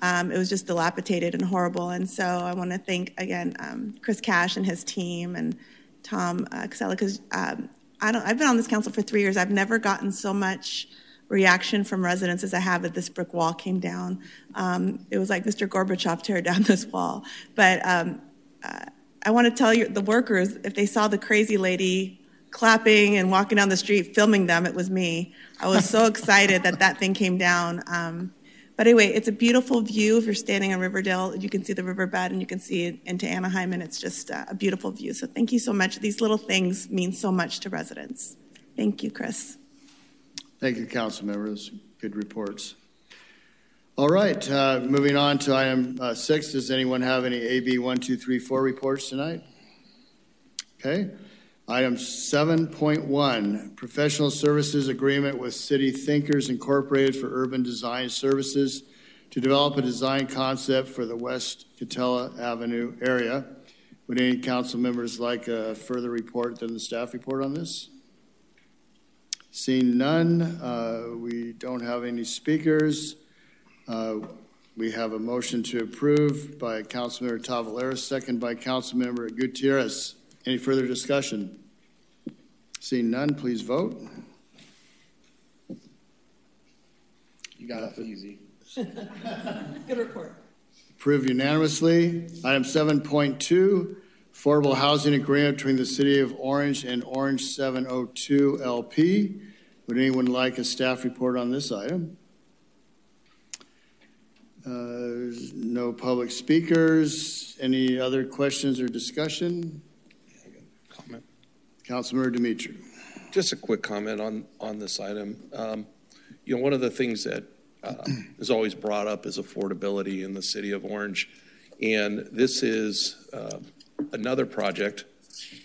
Um, it was just dilapidated and horrible. And so I want to thank again um, Chris Cash and his team and Tom uh, Casella because um, I don't. I've been on this council for three years. I've never gotten so much reaction from residents as I have that this brick wall came down. Um, it was like Mr. Gorbachev tear down [laughs] this wall. But um, uh, I want to tell you, the workers, if they saw the crazy lady clapping and walking down the street, filming them, it was me. I was so [laughs] excited that that thing came down. Um, but anyway, it's a beautiful view. If you're standing on Riverdale, you can see the riverbed and you can see it into Anaheim, and it's just a beautiful view. So thank you so much. These little things mean so much to residents. Thank you, Chris. Thank you, council members. Good reports. All right, uh, moving on to item uh, six. Does anyone have any AB 1234 reports tonight? Okay. Item 7.1, professional services agreement with City Thinkers Incorporated for urban design services to develop a design concept for the West Katella Avenue area. Would any council members like a further report than the staff report on this? Seeing none, uh, we don't have any speakers. Uh, we have a motion to approve by Councilmember Tavoularis, second by Councilmember Gutierrez. Any further discussion? Seeing none, please vote. You got it easy. [laughs] Good report. Approved unanimously. Item 7.2, affordable housing agreement between the City of Orange and Orange 702 LP. Would anyone like a staff report on this item? Uh, No public speakers. Any other questions or discussion? Councilmember Dumitru. Just a quick comment on, on this item. Um, You know, one of the things that uh, is always brought up is affordability in the city of Orange. And this is uh, another project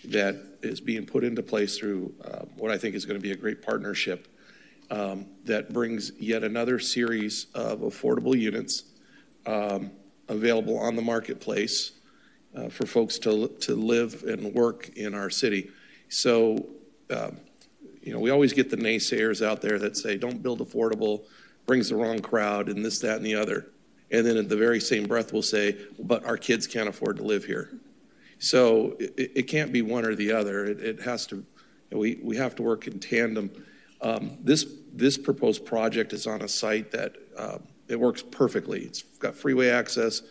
that is being put into place through uh, what I think is going to be a great partnership um, that brings yet another series of affordable units um, available on the marketplace uh, for folks to, to live and work in our city. So, um, you know, we always get the naysayers out there that say, don't build affordable, brings the wrong crowd, and this, that, and the other. And then in the very same breath, we'll say, but our kids can't afford to live here. So it, it can't be one or the other. It, it has to, we, we have to work in tandem. Um, this, this proposed project is on a site that uh, it works perfectly. It's got freeway access,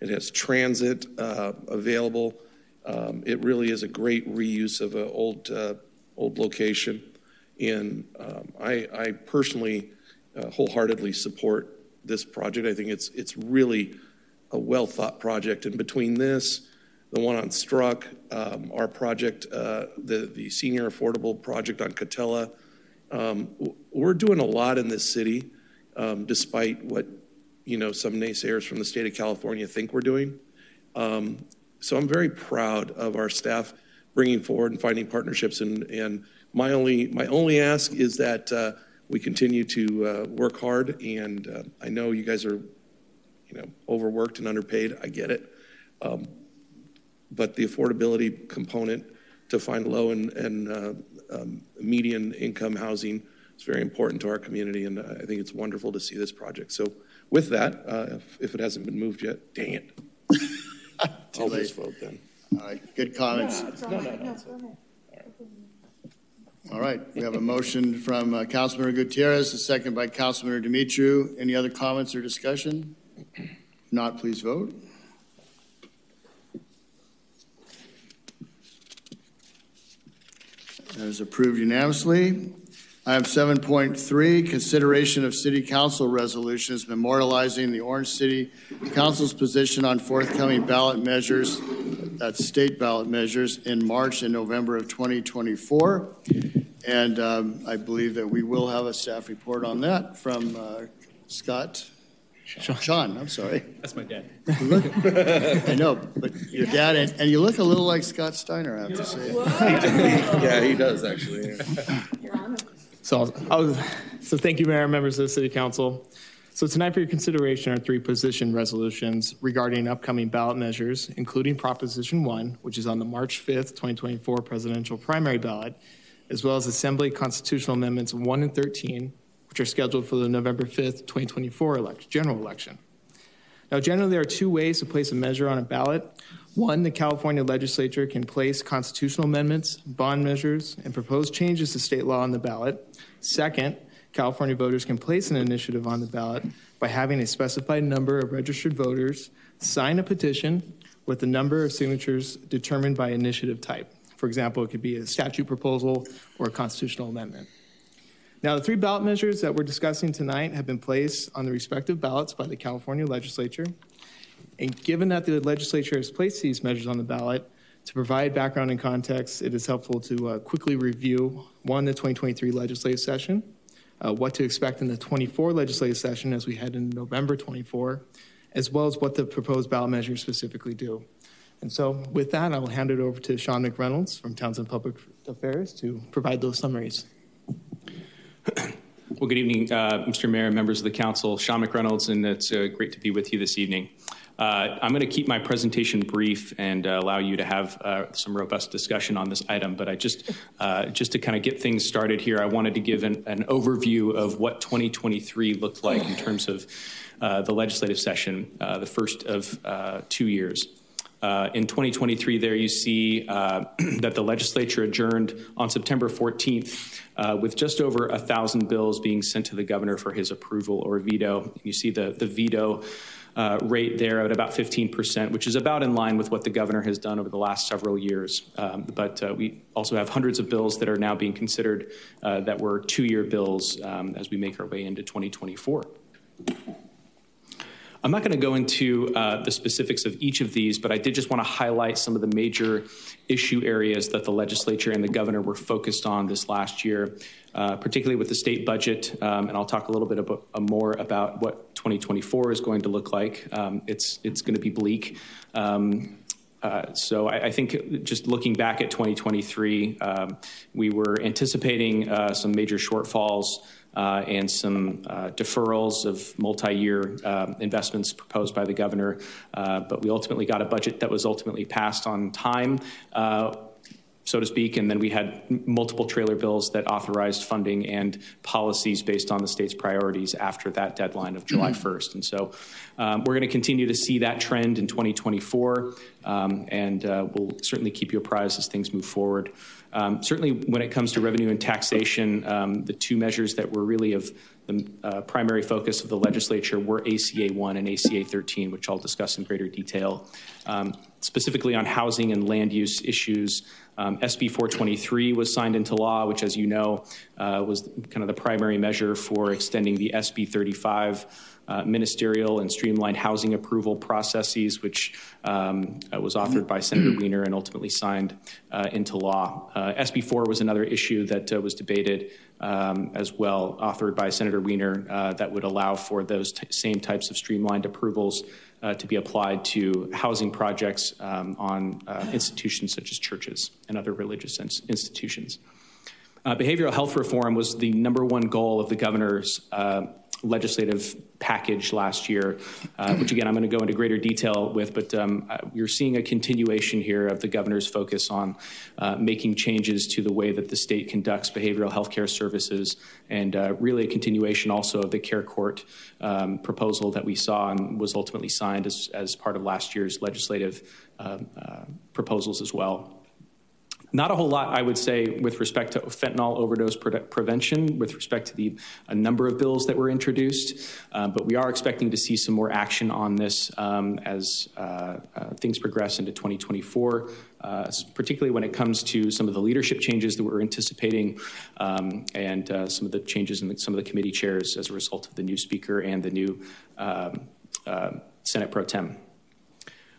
it has transit uh, available. Um, it really is a great reuse of an old, uh, old location. And um, I, I, personally uh, wholeheartedly support this project. I think it's, it's really a well thought project. And between this, the one on Struck, um, our project, uh, the, the senior affordable project on Katella, um, we're doing a lot in this city, um, despite what you know some naysayers from the state of California think we're doing. Um, so I'm very proud of our staff bringing forward and finding partnerships. And, and my only my only ask is that uh, we continue to uh, work hard. And uh, I know you guys are, you know, overworked and underpaid. I get it. Um, but the affordability component to find low and, and uh, um, median income housing is very important to our community, and I think it's wonderful to see this project. So, with that, uh, if, if, it hasn't been moved yet, dang it. [laughs] I'll just vote then. All right, good comments. No, no, no, no, no. All right, we have a motion from uh, Councilmember Gutierrez, a second by Councilmember Dumitru. Any other comments or discussion? If not, please vote. That is approved unanimously. Item 7.3, consideration of city council resolutions memorializing the Orange City Council's position on forthcoming ballot measures, that's state ballot measures, in March and November of 2024. And um, I believe that we will have a staff report on that from uh, Scott. Sean. Sean, I'm sorry. That's my dad. Look, I know, but your dad, and, and, you look a little like Scott Steiner, I have to say. [laughs] yeah, he does actually. So, I'll, so thank you, Mayor, members of the City Council. So tonight for your consideration are three position resolutions regarding upcoming ballot measures, including Proposition 1, which is on the March 5th, 2024 presidential primary ballot, as well as Assembly Constitutional Amendments 1 and 13, which are scheduled for the November 5th, 2024 elect, general election. Now, generally, there are two ways to place a measure on a ballot. One, the California legislature can place constitutional amendments, bond measures, and proposed changes to state law on the ballot. Second, California voters can place an initiative on the ballot by having a specified number of registered voters sign a petition with the number of signatures determined by initiative type. For example, it could be a statute proposal or a constitutional amendment. Now, the three ballot measures that we're discussing tonight have been placed on the respective ballots by the California legislature. And given that the legislature has placed these measures on the ballot, to provide background and context, it is helpful to uh, quickly review one, the 2023 legislative session, uh, what to expect in the 24 legislative session as we head into November 24, as well as what the proposed ballot measures specifically do. And so, with that, I will hand it over to Sean McReynolds from Townsend Public Affairs to provide those summaries. [clears throat] Well, good evening, uh, Mr. Mayor, members of the council. Sean McReynolds, and it's uh, great to be with you this evening. Uh, I'm going to keep my presentation brief and uh, allow you to have uh, some robust discussion on this item. But I just, uh, just to kind of get things started here, I wanted to give an, an overview of what 2023 looked like in terms of the legislative session, the first of two years. Uh, in 2023, there you see uh, [clears throat] that the legislature adjourned on September 14th uh, with just over a thousand bills being sent to the governor for his approval or veto. You see the, the veto uh, rate there at about 15%, which is about in line with what the governor has done over the last several years. Um, but uh, we also have hundreds of bills that are now being considered uh, that were two year bills um, as we make our way into 2024. I'm not going to go into uh, the specifics of each of these, but I did just want to highlight some of the major issue areas that the legislature and the governor were focused on this last year, uh, particularly with the state budget. Um, and I'll talk a little bit about, uh, more about what 2024 is going to look like. Um, it's it's going to be bleak. Um, uh, so I, I, think just looking back at 2023, um, we were anticipating uh, some major shortfalls uh, and some uh, deferrals of multi-year uh, investments proposed by the governor. Uh, but we ultimately got a budget that was ultimately passed on time so to speak, and then we had multiple trailer bills that authorized funding and policies based on the state's priorities after that deadline of July 1st. Mm-hmm. And so um, we're going to continue to see that trend in 2024, um, and uh, we'll certainly keep you apprised as things move forward. Um, certainly, when it comes to revenue and taxation, um, the two measures that were really of the uh, primary focus of the legislature were ACA 1 and ACA 13, which I'll discuss in greater detail. Um, specifically on housing and land use issues, um, SB 423 was signed into law, which, as you know, uh, was kind of the primary measure for extending the SB 35 uh, ministerial and streamlined housing approval processes, which um, uh, was authored by Senator Wiener and ultimately signed uh, into law. Uh, SB 4 was another issue that uh, was debated um, as well, authored by Senator Wiener, uh, that would allow for those t- same types of streamlined approvals uh, to be applied to housing projects um, on uh, institutions such as churches and other religious institutions. Uh, behavioral health reform was the number one goal of the governor's uh, legislative package last year, uh, which again I'm going to go into greater detail with, but um, uh, you're seeing a continuation here of the governor's focus on uh, making changes to the way that the state conducts behavioral health care services, and uh, really a continuation also of the care court um, proposal that we saw and was ultimately signed as, as part of last year's legislative um, uh, proposals as well. Not a whole lot, I would say, with respect to fentanyl overdose pre- prevention, with respect to the a number of bills that were introduced. Uh, but we are expecting to see some more action on this um, as uh, uh, things progress into 2024. Uh, particularly when it comes to some of the leadership changes that we're anticipating um, and uh, some of the changes in the, some of the committee chairs as a result of the new speaker and the new um, uh, Senate pro tem.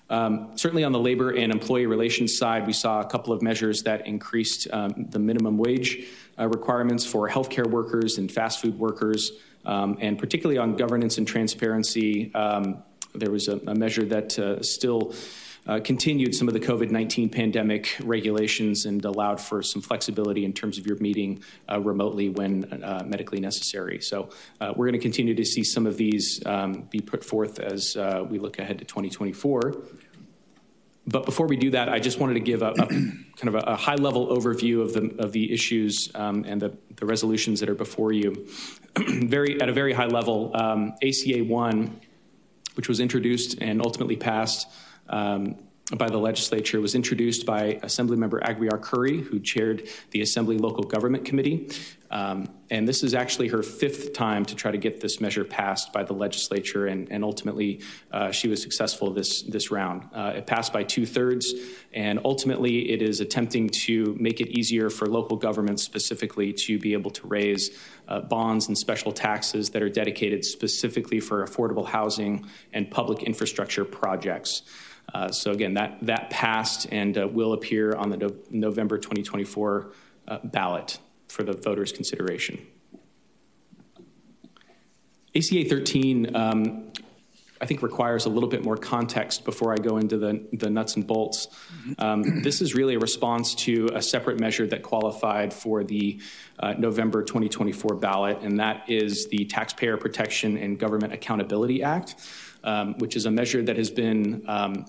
Um, certainly on the labor and employee relations side, we saw a couple of measures that increased um, the minimum wage uh, requirements for healthcare workers and fast food workers, um, and particularly on governance and transparency. Um, there was a, a measure that uh, still uh, continued some of the COVID 19 pandemic regulations and allowed for some flexibility in terms of your meeting uh, remotely when uh, medically necessary. So, uh, we're going to continue to see some of these um, be put forth as uh, we look ahead to 2024. But before we do that, I just wanted to give a, a [clears throat] kind of a, a, high level overview of the, of the issues um, and the, the resolutions that are before you. [clears throat] very, at a very high level, um, ACA 1, which was introduced and ultimately passed um, by the legislature was introduced by Assemblymember Aguiar Curry, who chaired the Assembly Local Government Committee. Um, and this is actually her fifth time to try to get this measure passed by the legislature, and, and ultimately uh, she was successful this, this round. Uh, it passed by two thirds, and ultimately it is attempting to make it easier for local governments specifically to be able to raise uh, bonds and special taxes that are dedicated specifically for affordable housing and public infrastructure projects. Uh, so again, that, that passed and uh, will appear on the no- November 2024 uh, ballot for the voters' consideration. ACA 13, um, I think, requires a little bit more context before I go into the, the nuts and bolts. Um, this is really a response to a separate measure that qualified for the uh, November 2024 ballot, and that is the Taxpayer Protection and Government Accountability Act, um, which is a measure that has been um,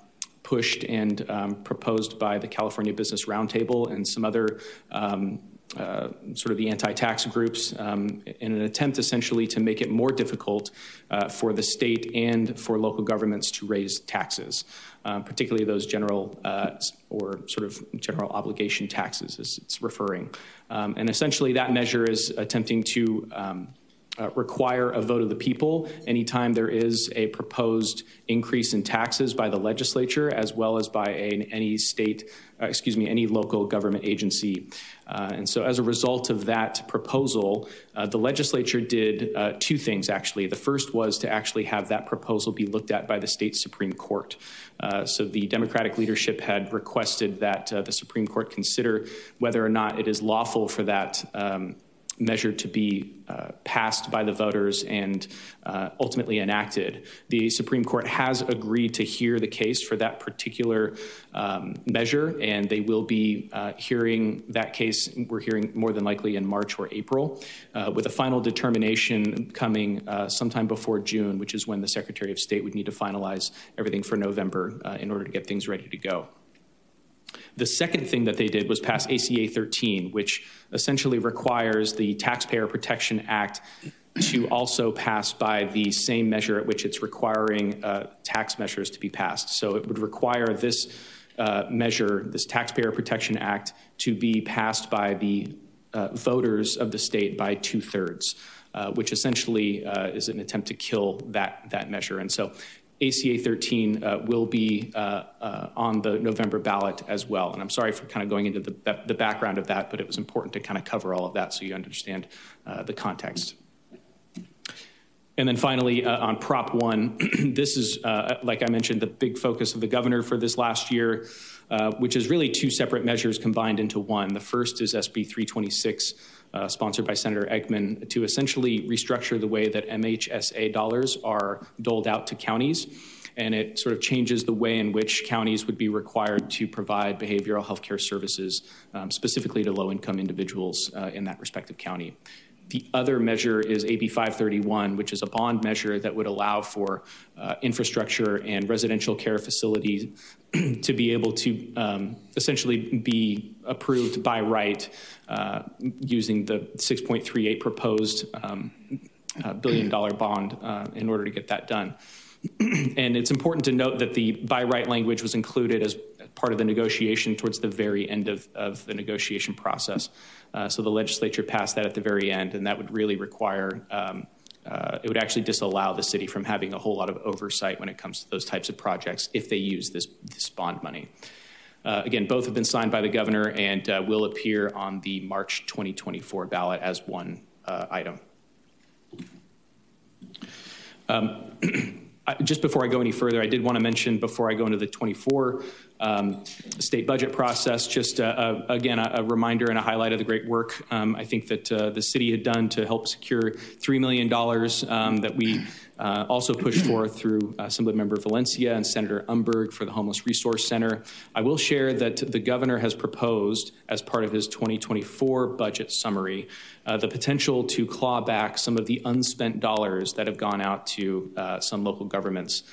pushed and um, proposed by the California Business Roundtable and some other um, uh, sort of the anti-tax groups um, in an attempt essentially to make it more difficult uh, for the state and for local governments to raise taxes, um, particularly those general uh, or sort of general obligation taxes as it's referring. Um, and essentially that measure is attempting to um, uh, require a vote of the people anytime there is a proposed increase in taxes by the legislature as well as by a, any state, uh, excuse me, any local government agency. Uh, and so, as a result of that proposal, uh, the legislature did uh, two things actually. The first was to actually have that proposal be looked at by the state Supreme Court. Uh, so, the Democratic leadership had requested that the Supreme Court consider whether or not it is lawful for that. Um, measure to be uh, passed by the voters and uh, ultimately enacted. The Supreme Court has agreed to hear the case for that particular um, measure, and they will be uh, hearing that case. We're hearing more than likely in March or April, uh, with a final determination coming uh, sometime before June, which is when the Secretary of State would need to finalize everything for November uh, in order to get things ready to go. The second thing that they did was pass ACA 13, which essentially requires the Taxpayer Protection Act to also pass by the same measure at which it's requiring uh, tax measures to be passed. So it would require this uh, measure, this Taxpayer Protection Act, to be passed by the uh, voters of the state by two thirds. Uh, which essentially uh, is an attempt to kill that that measure. And so ACA 13 uh, will be uh, uh, on the November ballot as well. And I'm sorry for kind of going into the, the background of that, but it was important to kind of cover all of that so you understand uh, the context. And then finally, uh, on Prop 1, [clears throat] this is, uh, like I mentioned, the big focus of the governor for this last year, which is really two separate measures combined into one. The first is SB 326 uh, sponsored by Senator Eggman, to essentially restructure the way that MHSA dollars are doled out to counties. And it sort of changes the way in which counties would be required to provide behavioral health care services, um, specifically to low income individuals uh, in that respective county. The other measure is AB 531, which is a bond measure that would allow for uh, infrastructure and residential care facilities [clears throat] to be able to um, essentially be approved by right uh, using the 6.38 proposed um, uh, billion dollar bond uh, in order to get that done. [clears throat] and it's important to note that the by right language was included as part of the negotiation towards the very end of, of the negotiation process. Uh, so the legislature passed that at the very end, and that would really require, um, uh, it would actually disallow the city from having a whole lot of oversight when it comes to those types of projects if they use this, this bond money. Uh, again, both have been signed by the governor and uh, will appear on the March 2024 ballot as one uh, item. Um, [clears throat] just before I go any further, I did want to mention before I go into the 24 um, state budget process, just uh, uh, again, a, a, reminder and a highlight of the great work um, I think that uh, the city had done to help secure $3 million um, that we uh, also pushed for through Assemblymember Valencia and Senator Umberg for the Homeless Resource Center. I will share that the governor has proposed, as part of his 2024 budget summary, uh, the potential to claw back some of the unspent dollars that have gone out to uh, some local governments.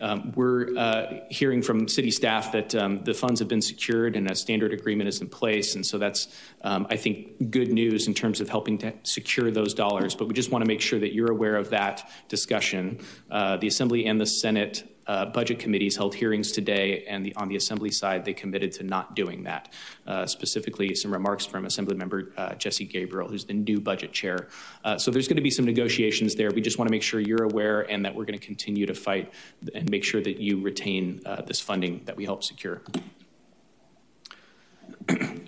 Um, we're uh, hearing from city staff that um, the funds have been secured and a standard agreement is in place. And so that's, um, I think, good news in terms of helping to secure those dollars. But we just want to make sure that you're aware of that discussion. Uh, the Assembly and the Senate uh, budget committees held hearings today, and the, on the Assembly side, they committed to not doing that. Uh, specifically, some remarks from Assemblymember uh, Jesse Gabriel, who's the new budget chair. Uh, so there's going to be some negotiations there. We just want to make sure you're aware and that we're going to continue to fight and make sure that you retain uh, this funding that we help secure.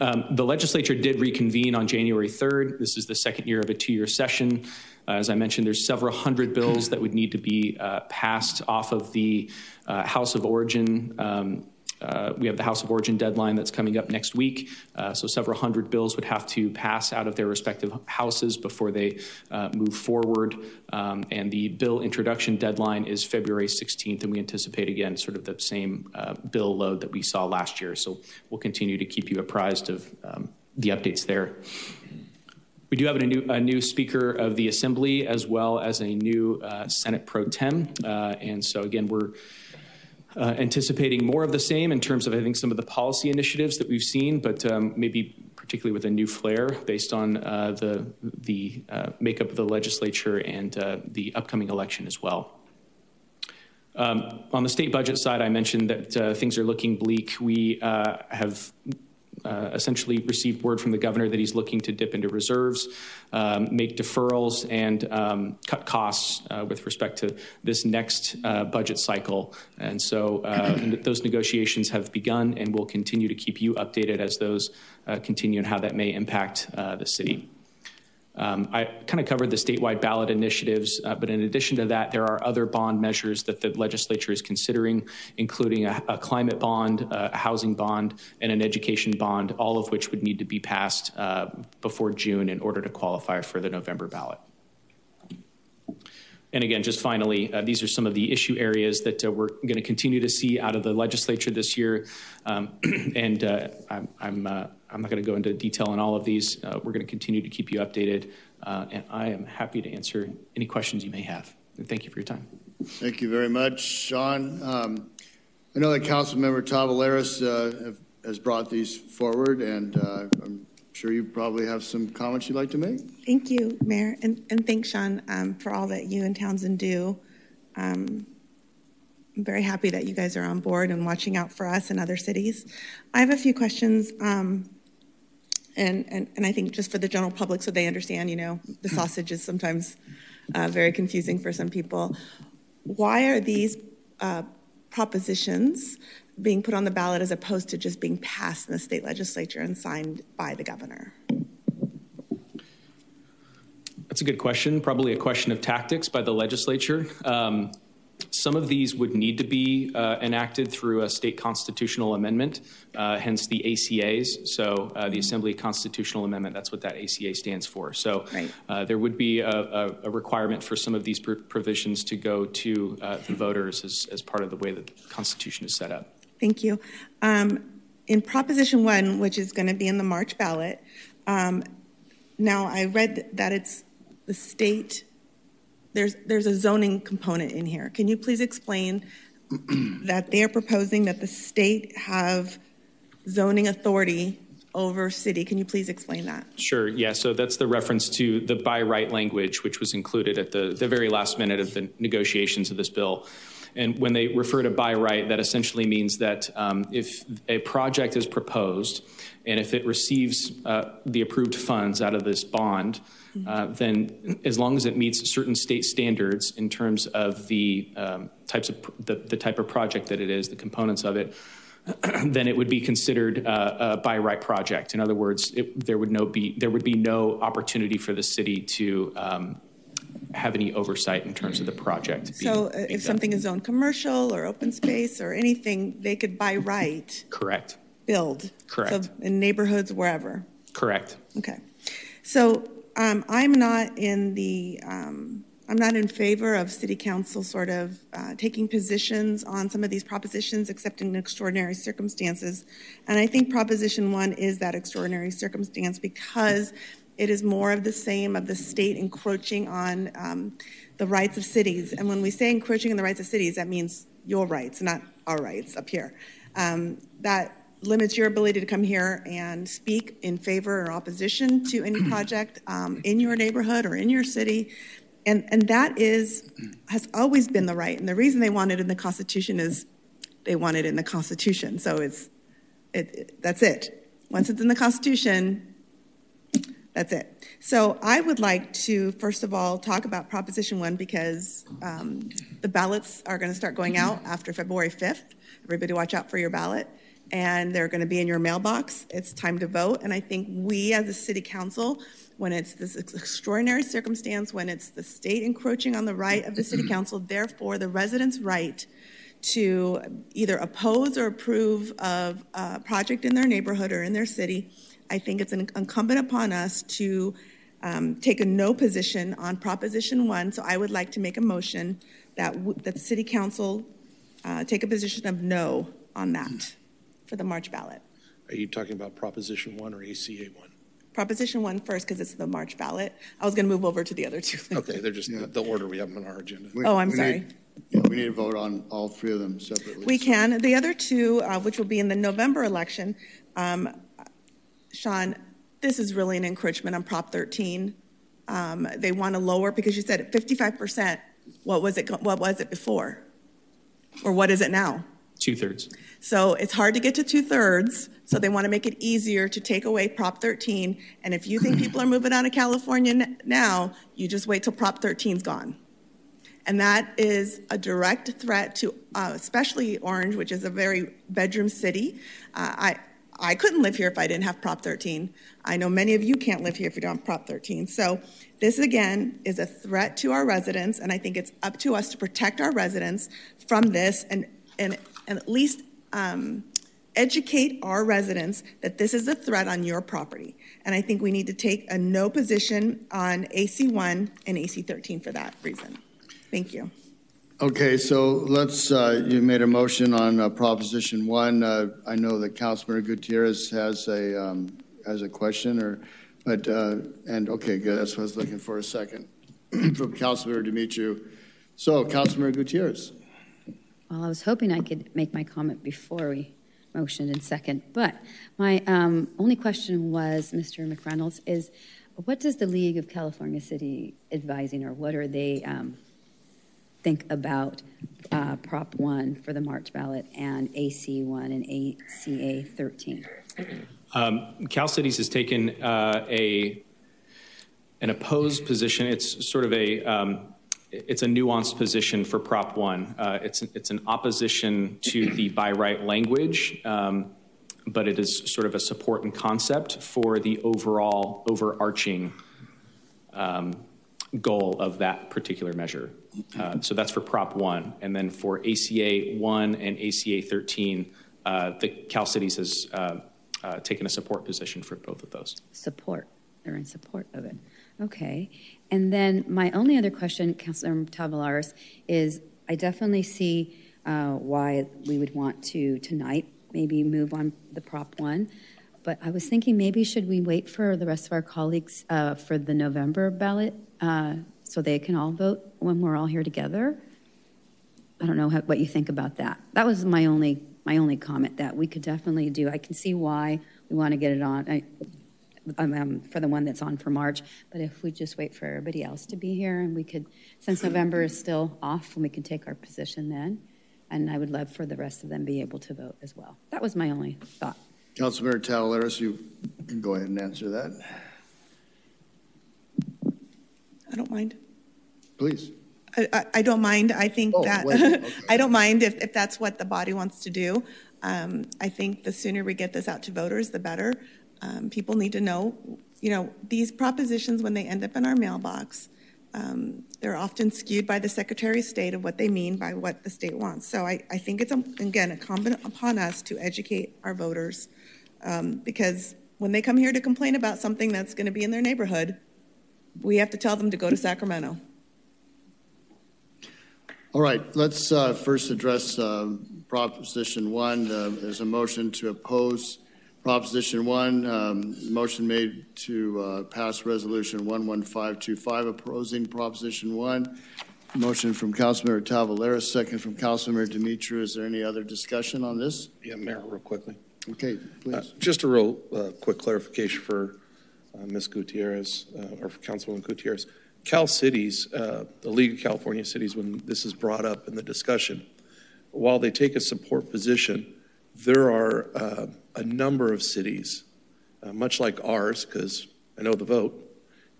Um, the legislature did reconvene on January 3rd. This is the second year of a two year session. Uh, as I mentioned, there's several hundred bills that would need to be uh, passed off of the uh, House of Origin. Um, uh, we have the House of Origin deadline that's coming up next week. Uh, so several hundred bills would have to pass out of their respective houses before they uh, move forward. Um, and the bill introduction deadline is February 16th, and we anticipate again sort of the same bill load that we saw last year. So we'll continue to keep you apprised of um, the updates there. We do have a new, a new Speaker of the Assembly as well as a new uh, Senate Pro Tem. Uh, and so, again, we're uh, anticipating more of the same in terms of, I think, some of the policy initiatives that we've seen, but um, maybe particularly with a new flair based on uh, the, the uh, makeup of the legislature and uh, the upcoming election as well. Um, on the state budget side, I mentioned that things are looking bleak. We have uh, essentially received word from the governor that he's looking to dip into reserves, um, make deferrals, and um, cut costs uh, with respect to this next uh, budget cycle. And so uh, [clears throat] those negotiations have begun, and we'll continue to keep you updated as those uh, continue and how that may impact uh, the city. Um, I kind of covered the statewide ballot initiatives, uh, but in addition to that, there are other bond measures that the legislature is considering, including a, a climate bond, a housing bond, and an education bond, all of which would need to be passed uh, before June in order to qualify for the November ballot. And again, just finally, uh, these are some of the issue areas that uh, we're going to continue to see out of the legislature this year. Um, [clears throat] and uh, I'm, I'm, uh, I'm not going to go into detail on all of these. Uh, we're going to continue to keep you updated. Uh, and I am happy to answer any questions you may have. And thank you for your time. Thank you very much, Sean. Um, I know that Councilmember Tavoularis have, has brought these forward, and I'm sure you probably have some comments you'd like to make. Thank you, Mayor, and, and thanks, Sean, um, for all that you and Townsend do. Um, I'm very happy that you guys are on board and watching out for us and other cities. I have a few questions, um, and, and, and I think just for the general public so they understand, you know, the sausage is sometimes uh, very confusing for some people. Why are these uh, propositions being put on the ballot as opposed to just being passed in the state legislature and signed by the governor? That's a good question. Probably a question of tactics by the legislature. Um, some of these would need to be uh, enacted through a state constitutional amendment, uh, hence the ACAs. So, uh, the Assembly Constitutional Amendment, that's what that ACA stands for. So, right. Uh, there would be a, a, a, requirement for some of these pr- provisions to go to uh, the voters as, as part of the way that the Constitution is set up. Thank you. Um, in Proposition 1, which is going to be in the March ballot, um, now I read that it's the state, there's, there's a zoning component in here. Can you please explain [clears throat] that they're proposing that the state have zoning authority over city? Can you please explain that? Sure, yeah. So that's the reference to the by right language, which was included at the, the very last minute of the negotiations of this bill. And when they refer to by right, that essentially means that um, if a project is proposed and if it receives uh, the approved funds out of this bond, uh, then as long as it meets certain state standards in terms of the um, types of the, the, type of project that it is, the components of it, [clears throat] then it would be considered uh, a by right project. In other words, it, there would no be there would be no opportunity for the city to um, have any oversight in terms of the project. So, uh, if done. something is zoned commercial or open space or anything, they could by right correct build. Correct. So in neighborhoods wherever. Correct. Okay. So um, I'm not in the. Um, I'm not in favor of city council sort of uh, taking positions on some of these propositions, except in extraordinary circumstances. And I think Proposition 1 is that extraordinary circumstance because it is more of the same of the state encroaching on um, the rights of cities. And when we say encroaching on the rights of cities, that means your rights, not our rights up here. Um, that limits your ability to come here and speak in favor or opposition to any [clears throat] project um, in your neighborhood or in your city. And, and that is has always been the right. And the reason they want it in the Constitution is they want it in the Constitution. So it's it, it that's it. Once it's in the Constitution, that's it. So I would like to, first of all, talk about Proposition 1 because um, the ballots are going to start going out after February 5th. Everybody watch out for your ballot. And they're going to be in your mailbox. It's time to vote. And I think we, as a city council, when it's this extraordinary circumstance, when it's the state encroaching on the right of the city [clears throat] council, therefore the residents' right to either oppose or approve of a project in their neighborhood or in their city, I think it's incumbent upon us to um, take a no position on Proposition 1. So I would like to make a motion that, that the City Council uh, take a position of no on that for the March ballot. Are you talking about Proposition 1 or ACA 1? Proposition 1 first because it's the March ballot. I was going to move over to the other two. [laughs] Okay, they're just the, the order we have them on our agenda. We- Oh, I'm sorry. need- Yeah, we need to vote on all three of them separately. We can. The other two, uh, which will be in the November election, um, Sean, this is really an encroachment on Prop 13. Um, they want to lower because you said 55%. What was it? What was it before? Or what is it now? Two thirds. So it's hard to get to two thirds. So they want to make it easier to take away Prop 13. And if you think people are moving out of California now, you just wait till Prop 13's gone. And that is a direct threat to, uh, especially Orange, which is a very bedroom city. Uh, I, I couldn't live here if I didn't have Prop 13. I know many of you can't live here if you don't have Prop 13. So this, again, is a threat to our residents, and I think it's up to us to protect our residents from this and, and, and at least um, educate our residents that this is a threat on your property. And I think we need to take a no position on AC1 and AC13 for that reason. Thank you. Okay, so let's, uh, you made a motion on uh, Proposition 1. Uh, I know that Councilmember Gutierrez has a, um, has a question, or, but, uh, and, okay, good, that's what I was looking for a second, [clears throat] from Councilmember Dumitru. So, Councilmember Gutierrez. Well, I was hoping I could make my comment before we motioned and second, but my um, only question was, Mr. McReynolds, is what does the League of California City Advising, or what are they um, think about uh, Prop 1 for the March ballot and AC 1 and ACA 13? Um, Cal Cities has taken uh, a an opposed position. It's sort of a um, it's a nuanced position for Prop One. Uh, it's it's an opposition to the by right language, um, but it is sort of a support and concept for the overall overarching um, goal of that particular measure. Uh, so that's for Prop One, and then for ACA One and ACA Thirteen, uh, the Cal Cities has uh, uh, taken a support position for both of those. Support. They're in support of it. Okay. And then my only other question, Councilor Tavoularis, is I definitely see uh, why we would want to tonight maybe move on the Prop 1. But I was thinking maybe should we wait for the rest of our colleagues uh, for the November ballot uh, so they can all vote when we're all here together? I don't know how, what you think about that. That was my only my only comment that we could definitely do. I can see why we want to get it on. I, um, um, for the one that's on for March. But if we just wait for everybody else to be here, and we could, since November is still off, and we can take our position then. And I would love for the rest of them be able to vote as well. That was my only thought. Councilmember Tavoularis, you can go ahead and answer that. I don't mind. Please. I, I, I don't mind. I think Oh, that wait, okay. [laughs] I don't mind if, if that's what the body wants to do. Um, I think the sooner we get this out to voters, the better. Um, people need to know, you know, these propositions when they end up in our mailbox, um, they're often skewed by the Secretary of State of what they mean by what the state wants. So I, I think it's, um, again, incumbent upon us to educate our voters um, because when they come here to complain about something that's going to be in their neighborhood, we have to tell them to go to Sacramento. All right, let's uh, first address uh, Proposition 1. Uh, There's a motion to oppose Proposition 1. Um, Motion made to uh, pass Resolution 11525 opposing Proposition 1. Motion from Councilmember Tavoularis, second from Councilmember Dumitru. Is there any other discussion on this? Yeah, Mayor, real quickly. Okay, please. Uh, Just a real uh, quick clarification for uh, Ms. Gutierrez, uh, or for Councilwoman Gutierrez. Cal Cities, uh, the League of California Cities, when this is brought up in the discussion, while they take a support position, there are uh, a number of cities, uh, much like ours, because I know the vote,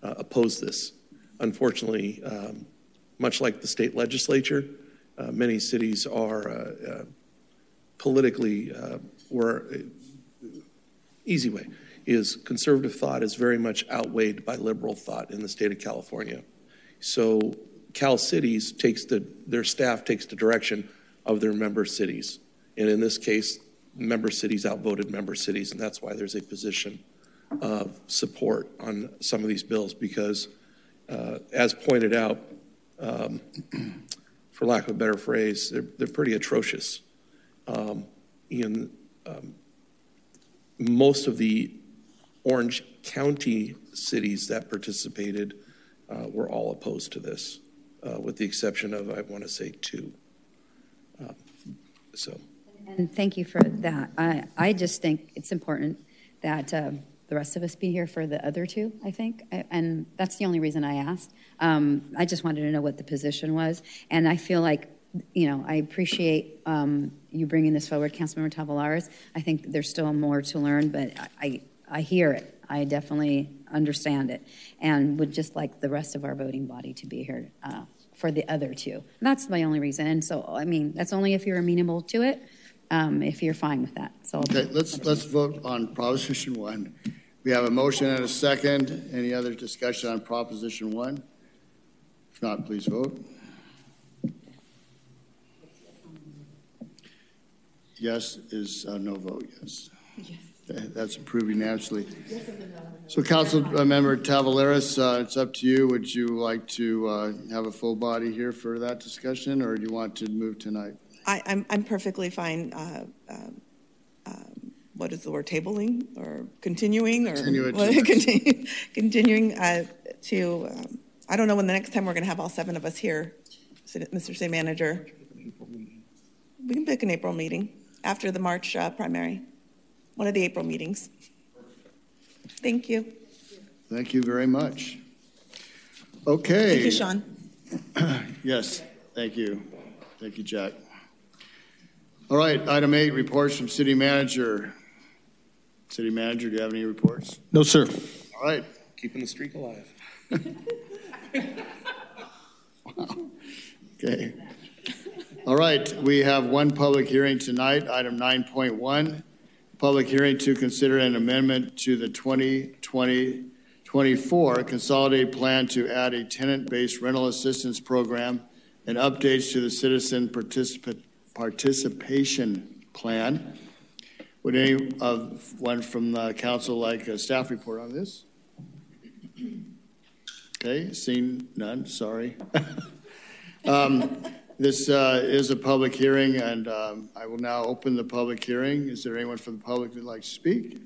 uh, oppose this. Unfortunately, um, much like the state legislature, uh, many cities are uh, uh, politically, uh, were easy way is conservative thought is very much outweighed by liberal thought in the state of California. So Cal Cities takes the their staff takes the direction of their member cities, and in this case, member cities outvoted member cities, and that's why there's a position of support on some of these bills because, uh, as pointed out, um, [clears throat] for lack of a better phrase, they're they're pretty atrocious. Um, in um, most of the Orange County cities that participated uh, were all opposed to this, uh, with the exception of, I want to say, two. Uh, so, And thank you for that. I, I just think it's important that uh, the rest of us be here for the other two, I think. I- And that's the only reason I asked. Um, I just wanted to know what the position was. And I feel like, you know, I appreciate, um, you bringing this forward, Councilmember Tavoularis. I think there's still more to learn, but I, I, hear it. I definitely understand it, and would just like the rest of our voting body to be here uh, for the other two. That's my only reason. And so, I mean, that's only if you're amenable to it. Um, if you're fine with that. So Okay, let's, let's vote on Proposition 1. We have a motion and a second. Any other discussion on Proposition 1? If not, please vote. Yes is uh, no vote, yes. That- That's approved unanimously. So Council uh, Member Tavoularis, uh, it's up to you. Would you like to uh, have a full body here for that discussion, or do you want to move tonight? I, I'm, I'm perfectly fine, uh, um, um, what is the word, tabling or continuing or? Continue it. what- [laughs] continue- Continuing uh, to, um, I don't know when the next time we're going to have all seven of us here, Mr. City Manager. We can pick an April meeting after the March uh, primary, one of the April meetings. Thank you. Thank you very much. Okay. Thank you, Sean. [clears throat] Yes, thank you. Thank you, Jack. All right, item eight, reports from city manager. City manager, do you have any reports? No, sir. All right. Keeping the streak alive. wow. [laughs] Okay. All right, we have one public hearing tonight, item 9.1. Public hearing to consider an amendment to the 2020-24 consolidated plan to add a tenant-based rental assistance program and updates to the citizen participa- participation plan. Would any of one from the council like a staff report on this? Okay, seen none, sorry. [laughs] Um, This uh, is a public hearing, and um, I will now open the public hearing. Is there anyone from the public that'd like to speak?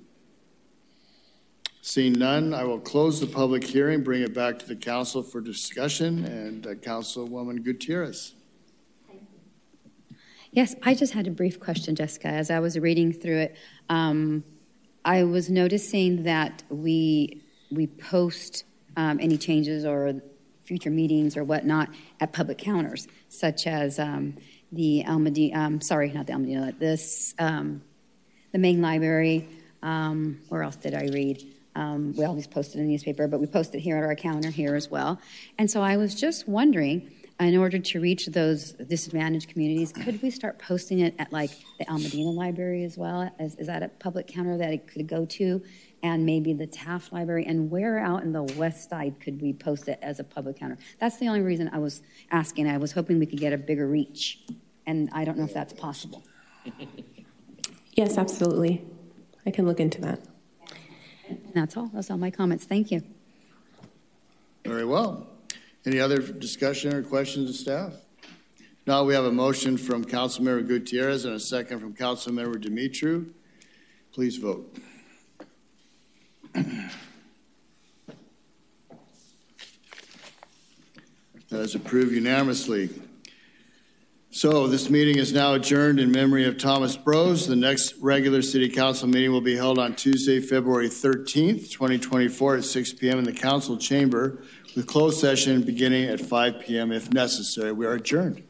Seeing none, I will close the public hearing, bring it back to the council for discussion, and uh, Councilwoman Gutierrez. Yes, I just had a brief question, Jessica. As I was reading through it, um, I was noticing that we we post um, any changes or future meetings or whatnot at public counters, such as um, the El Modena. Um, sorry, not the El Modena. This um, the main library. Um, where else did I read? We always post it in the newspaper, but we post it here at our counter here as well. And so I was just wondering, in order to reach those disadvantaged communities, could we start posting it at like the El Modena Library as well? Is, is that a public counter that it could go to? And maybe the Taft Library? And where out in the west side could we post it as a public counter? That's the only reason I was asking. I was hoping we could get a bigger reach. And I don't know if that's possible. Yes, absolutely. I can look into that. And that's all. That's all my comments. Thank you. Very well. Any other discussion or questions of staff? Now we have a motion from Councilmember Gutierrez and a second from Councilmember Dumitru. Please vote. [clears throat] That is approved unanimously. So this meeting is now adjourned in memory of Thomas Bros. The next regular city council meeting will be held on Tuesday, February 13th, 2024 at 6 p.m. in the council chamber with closed session beginning at 5 p.m. if necessary. We are adjourned.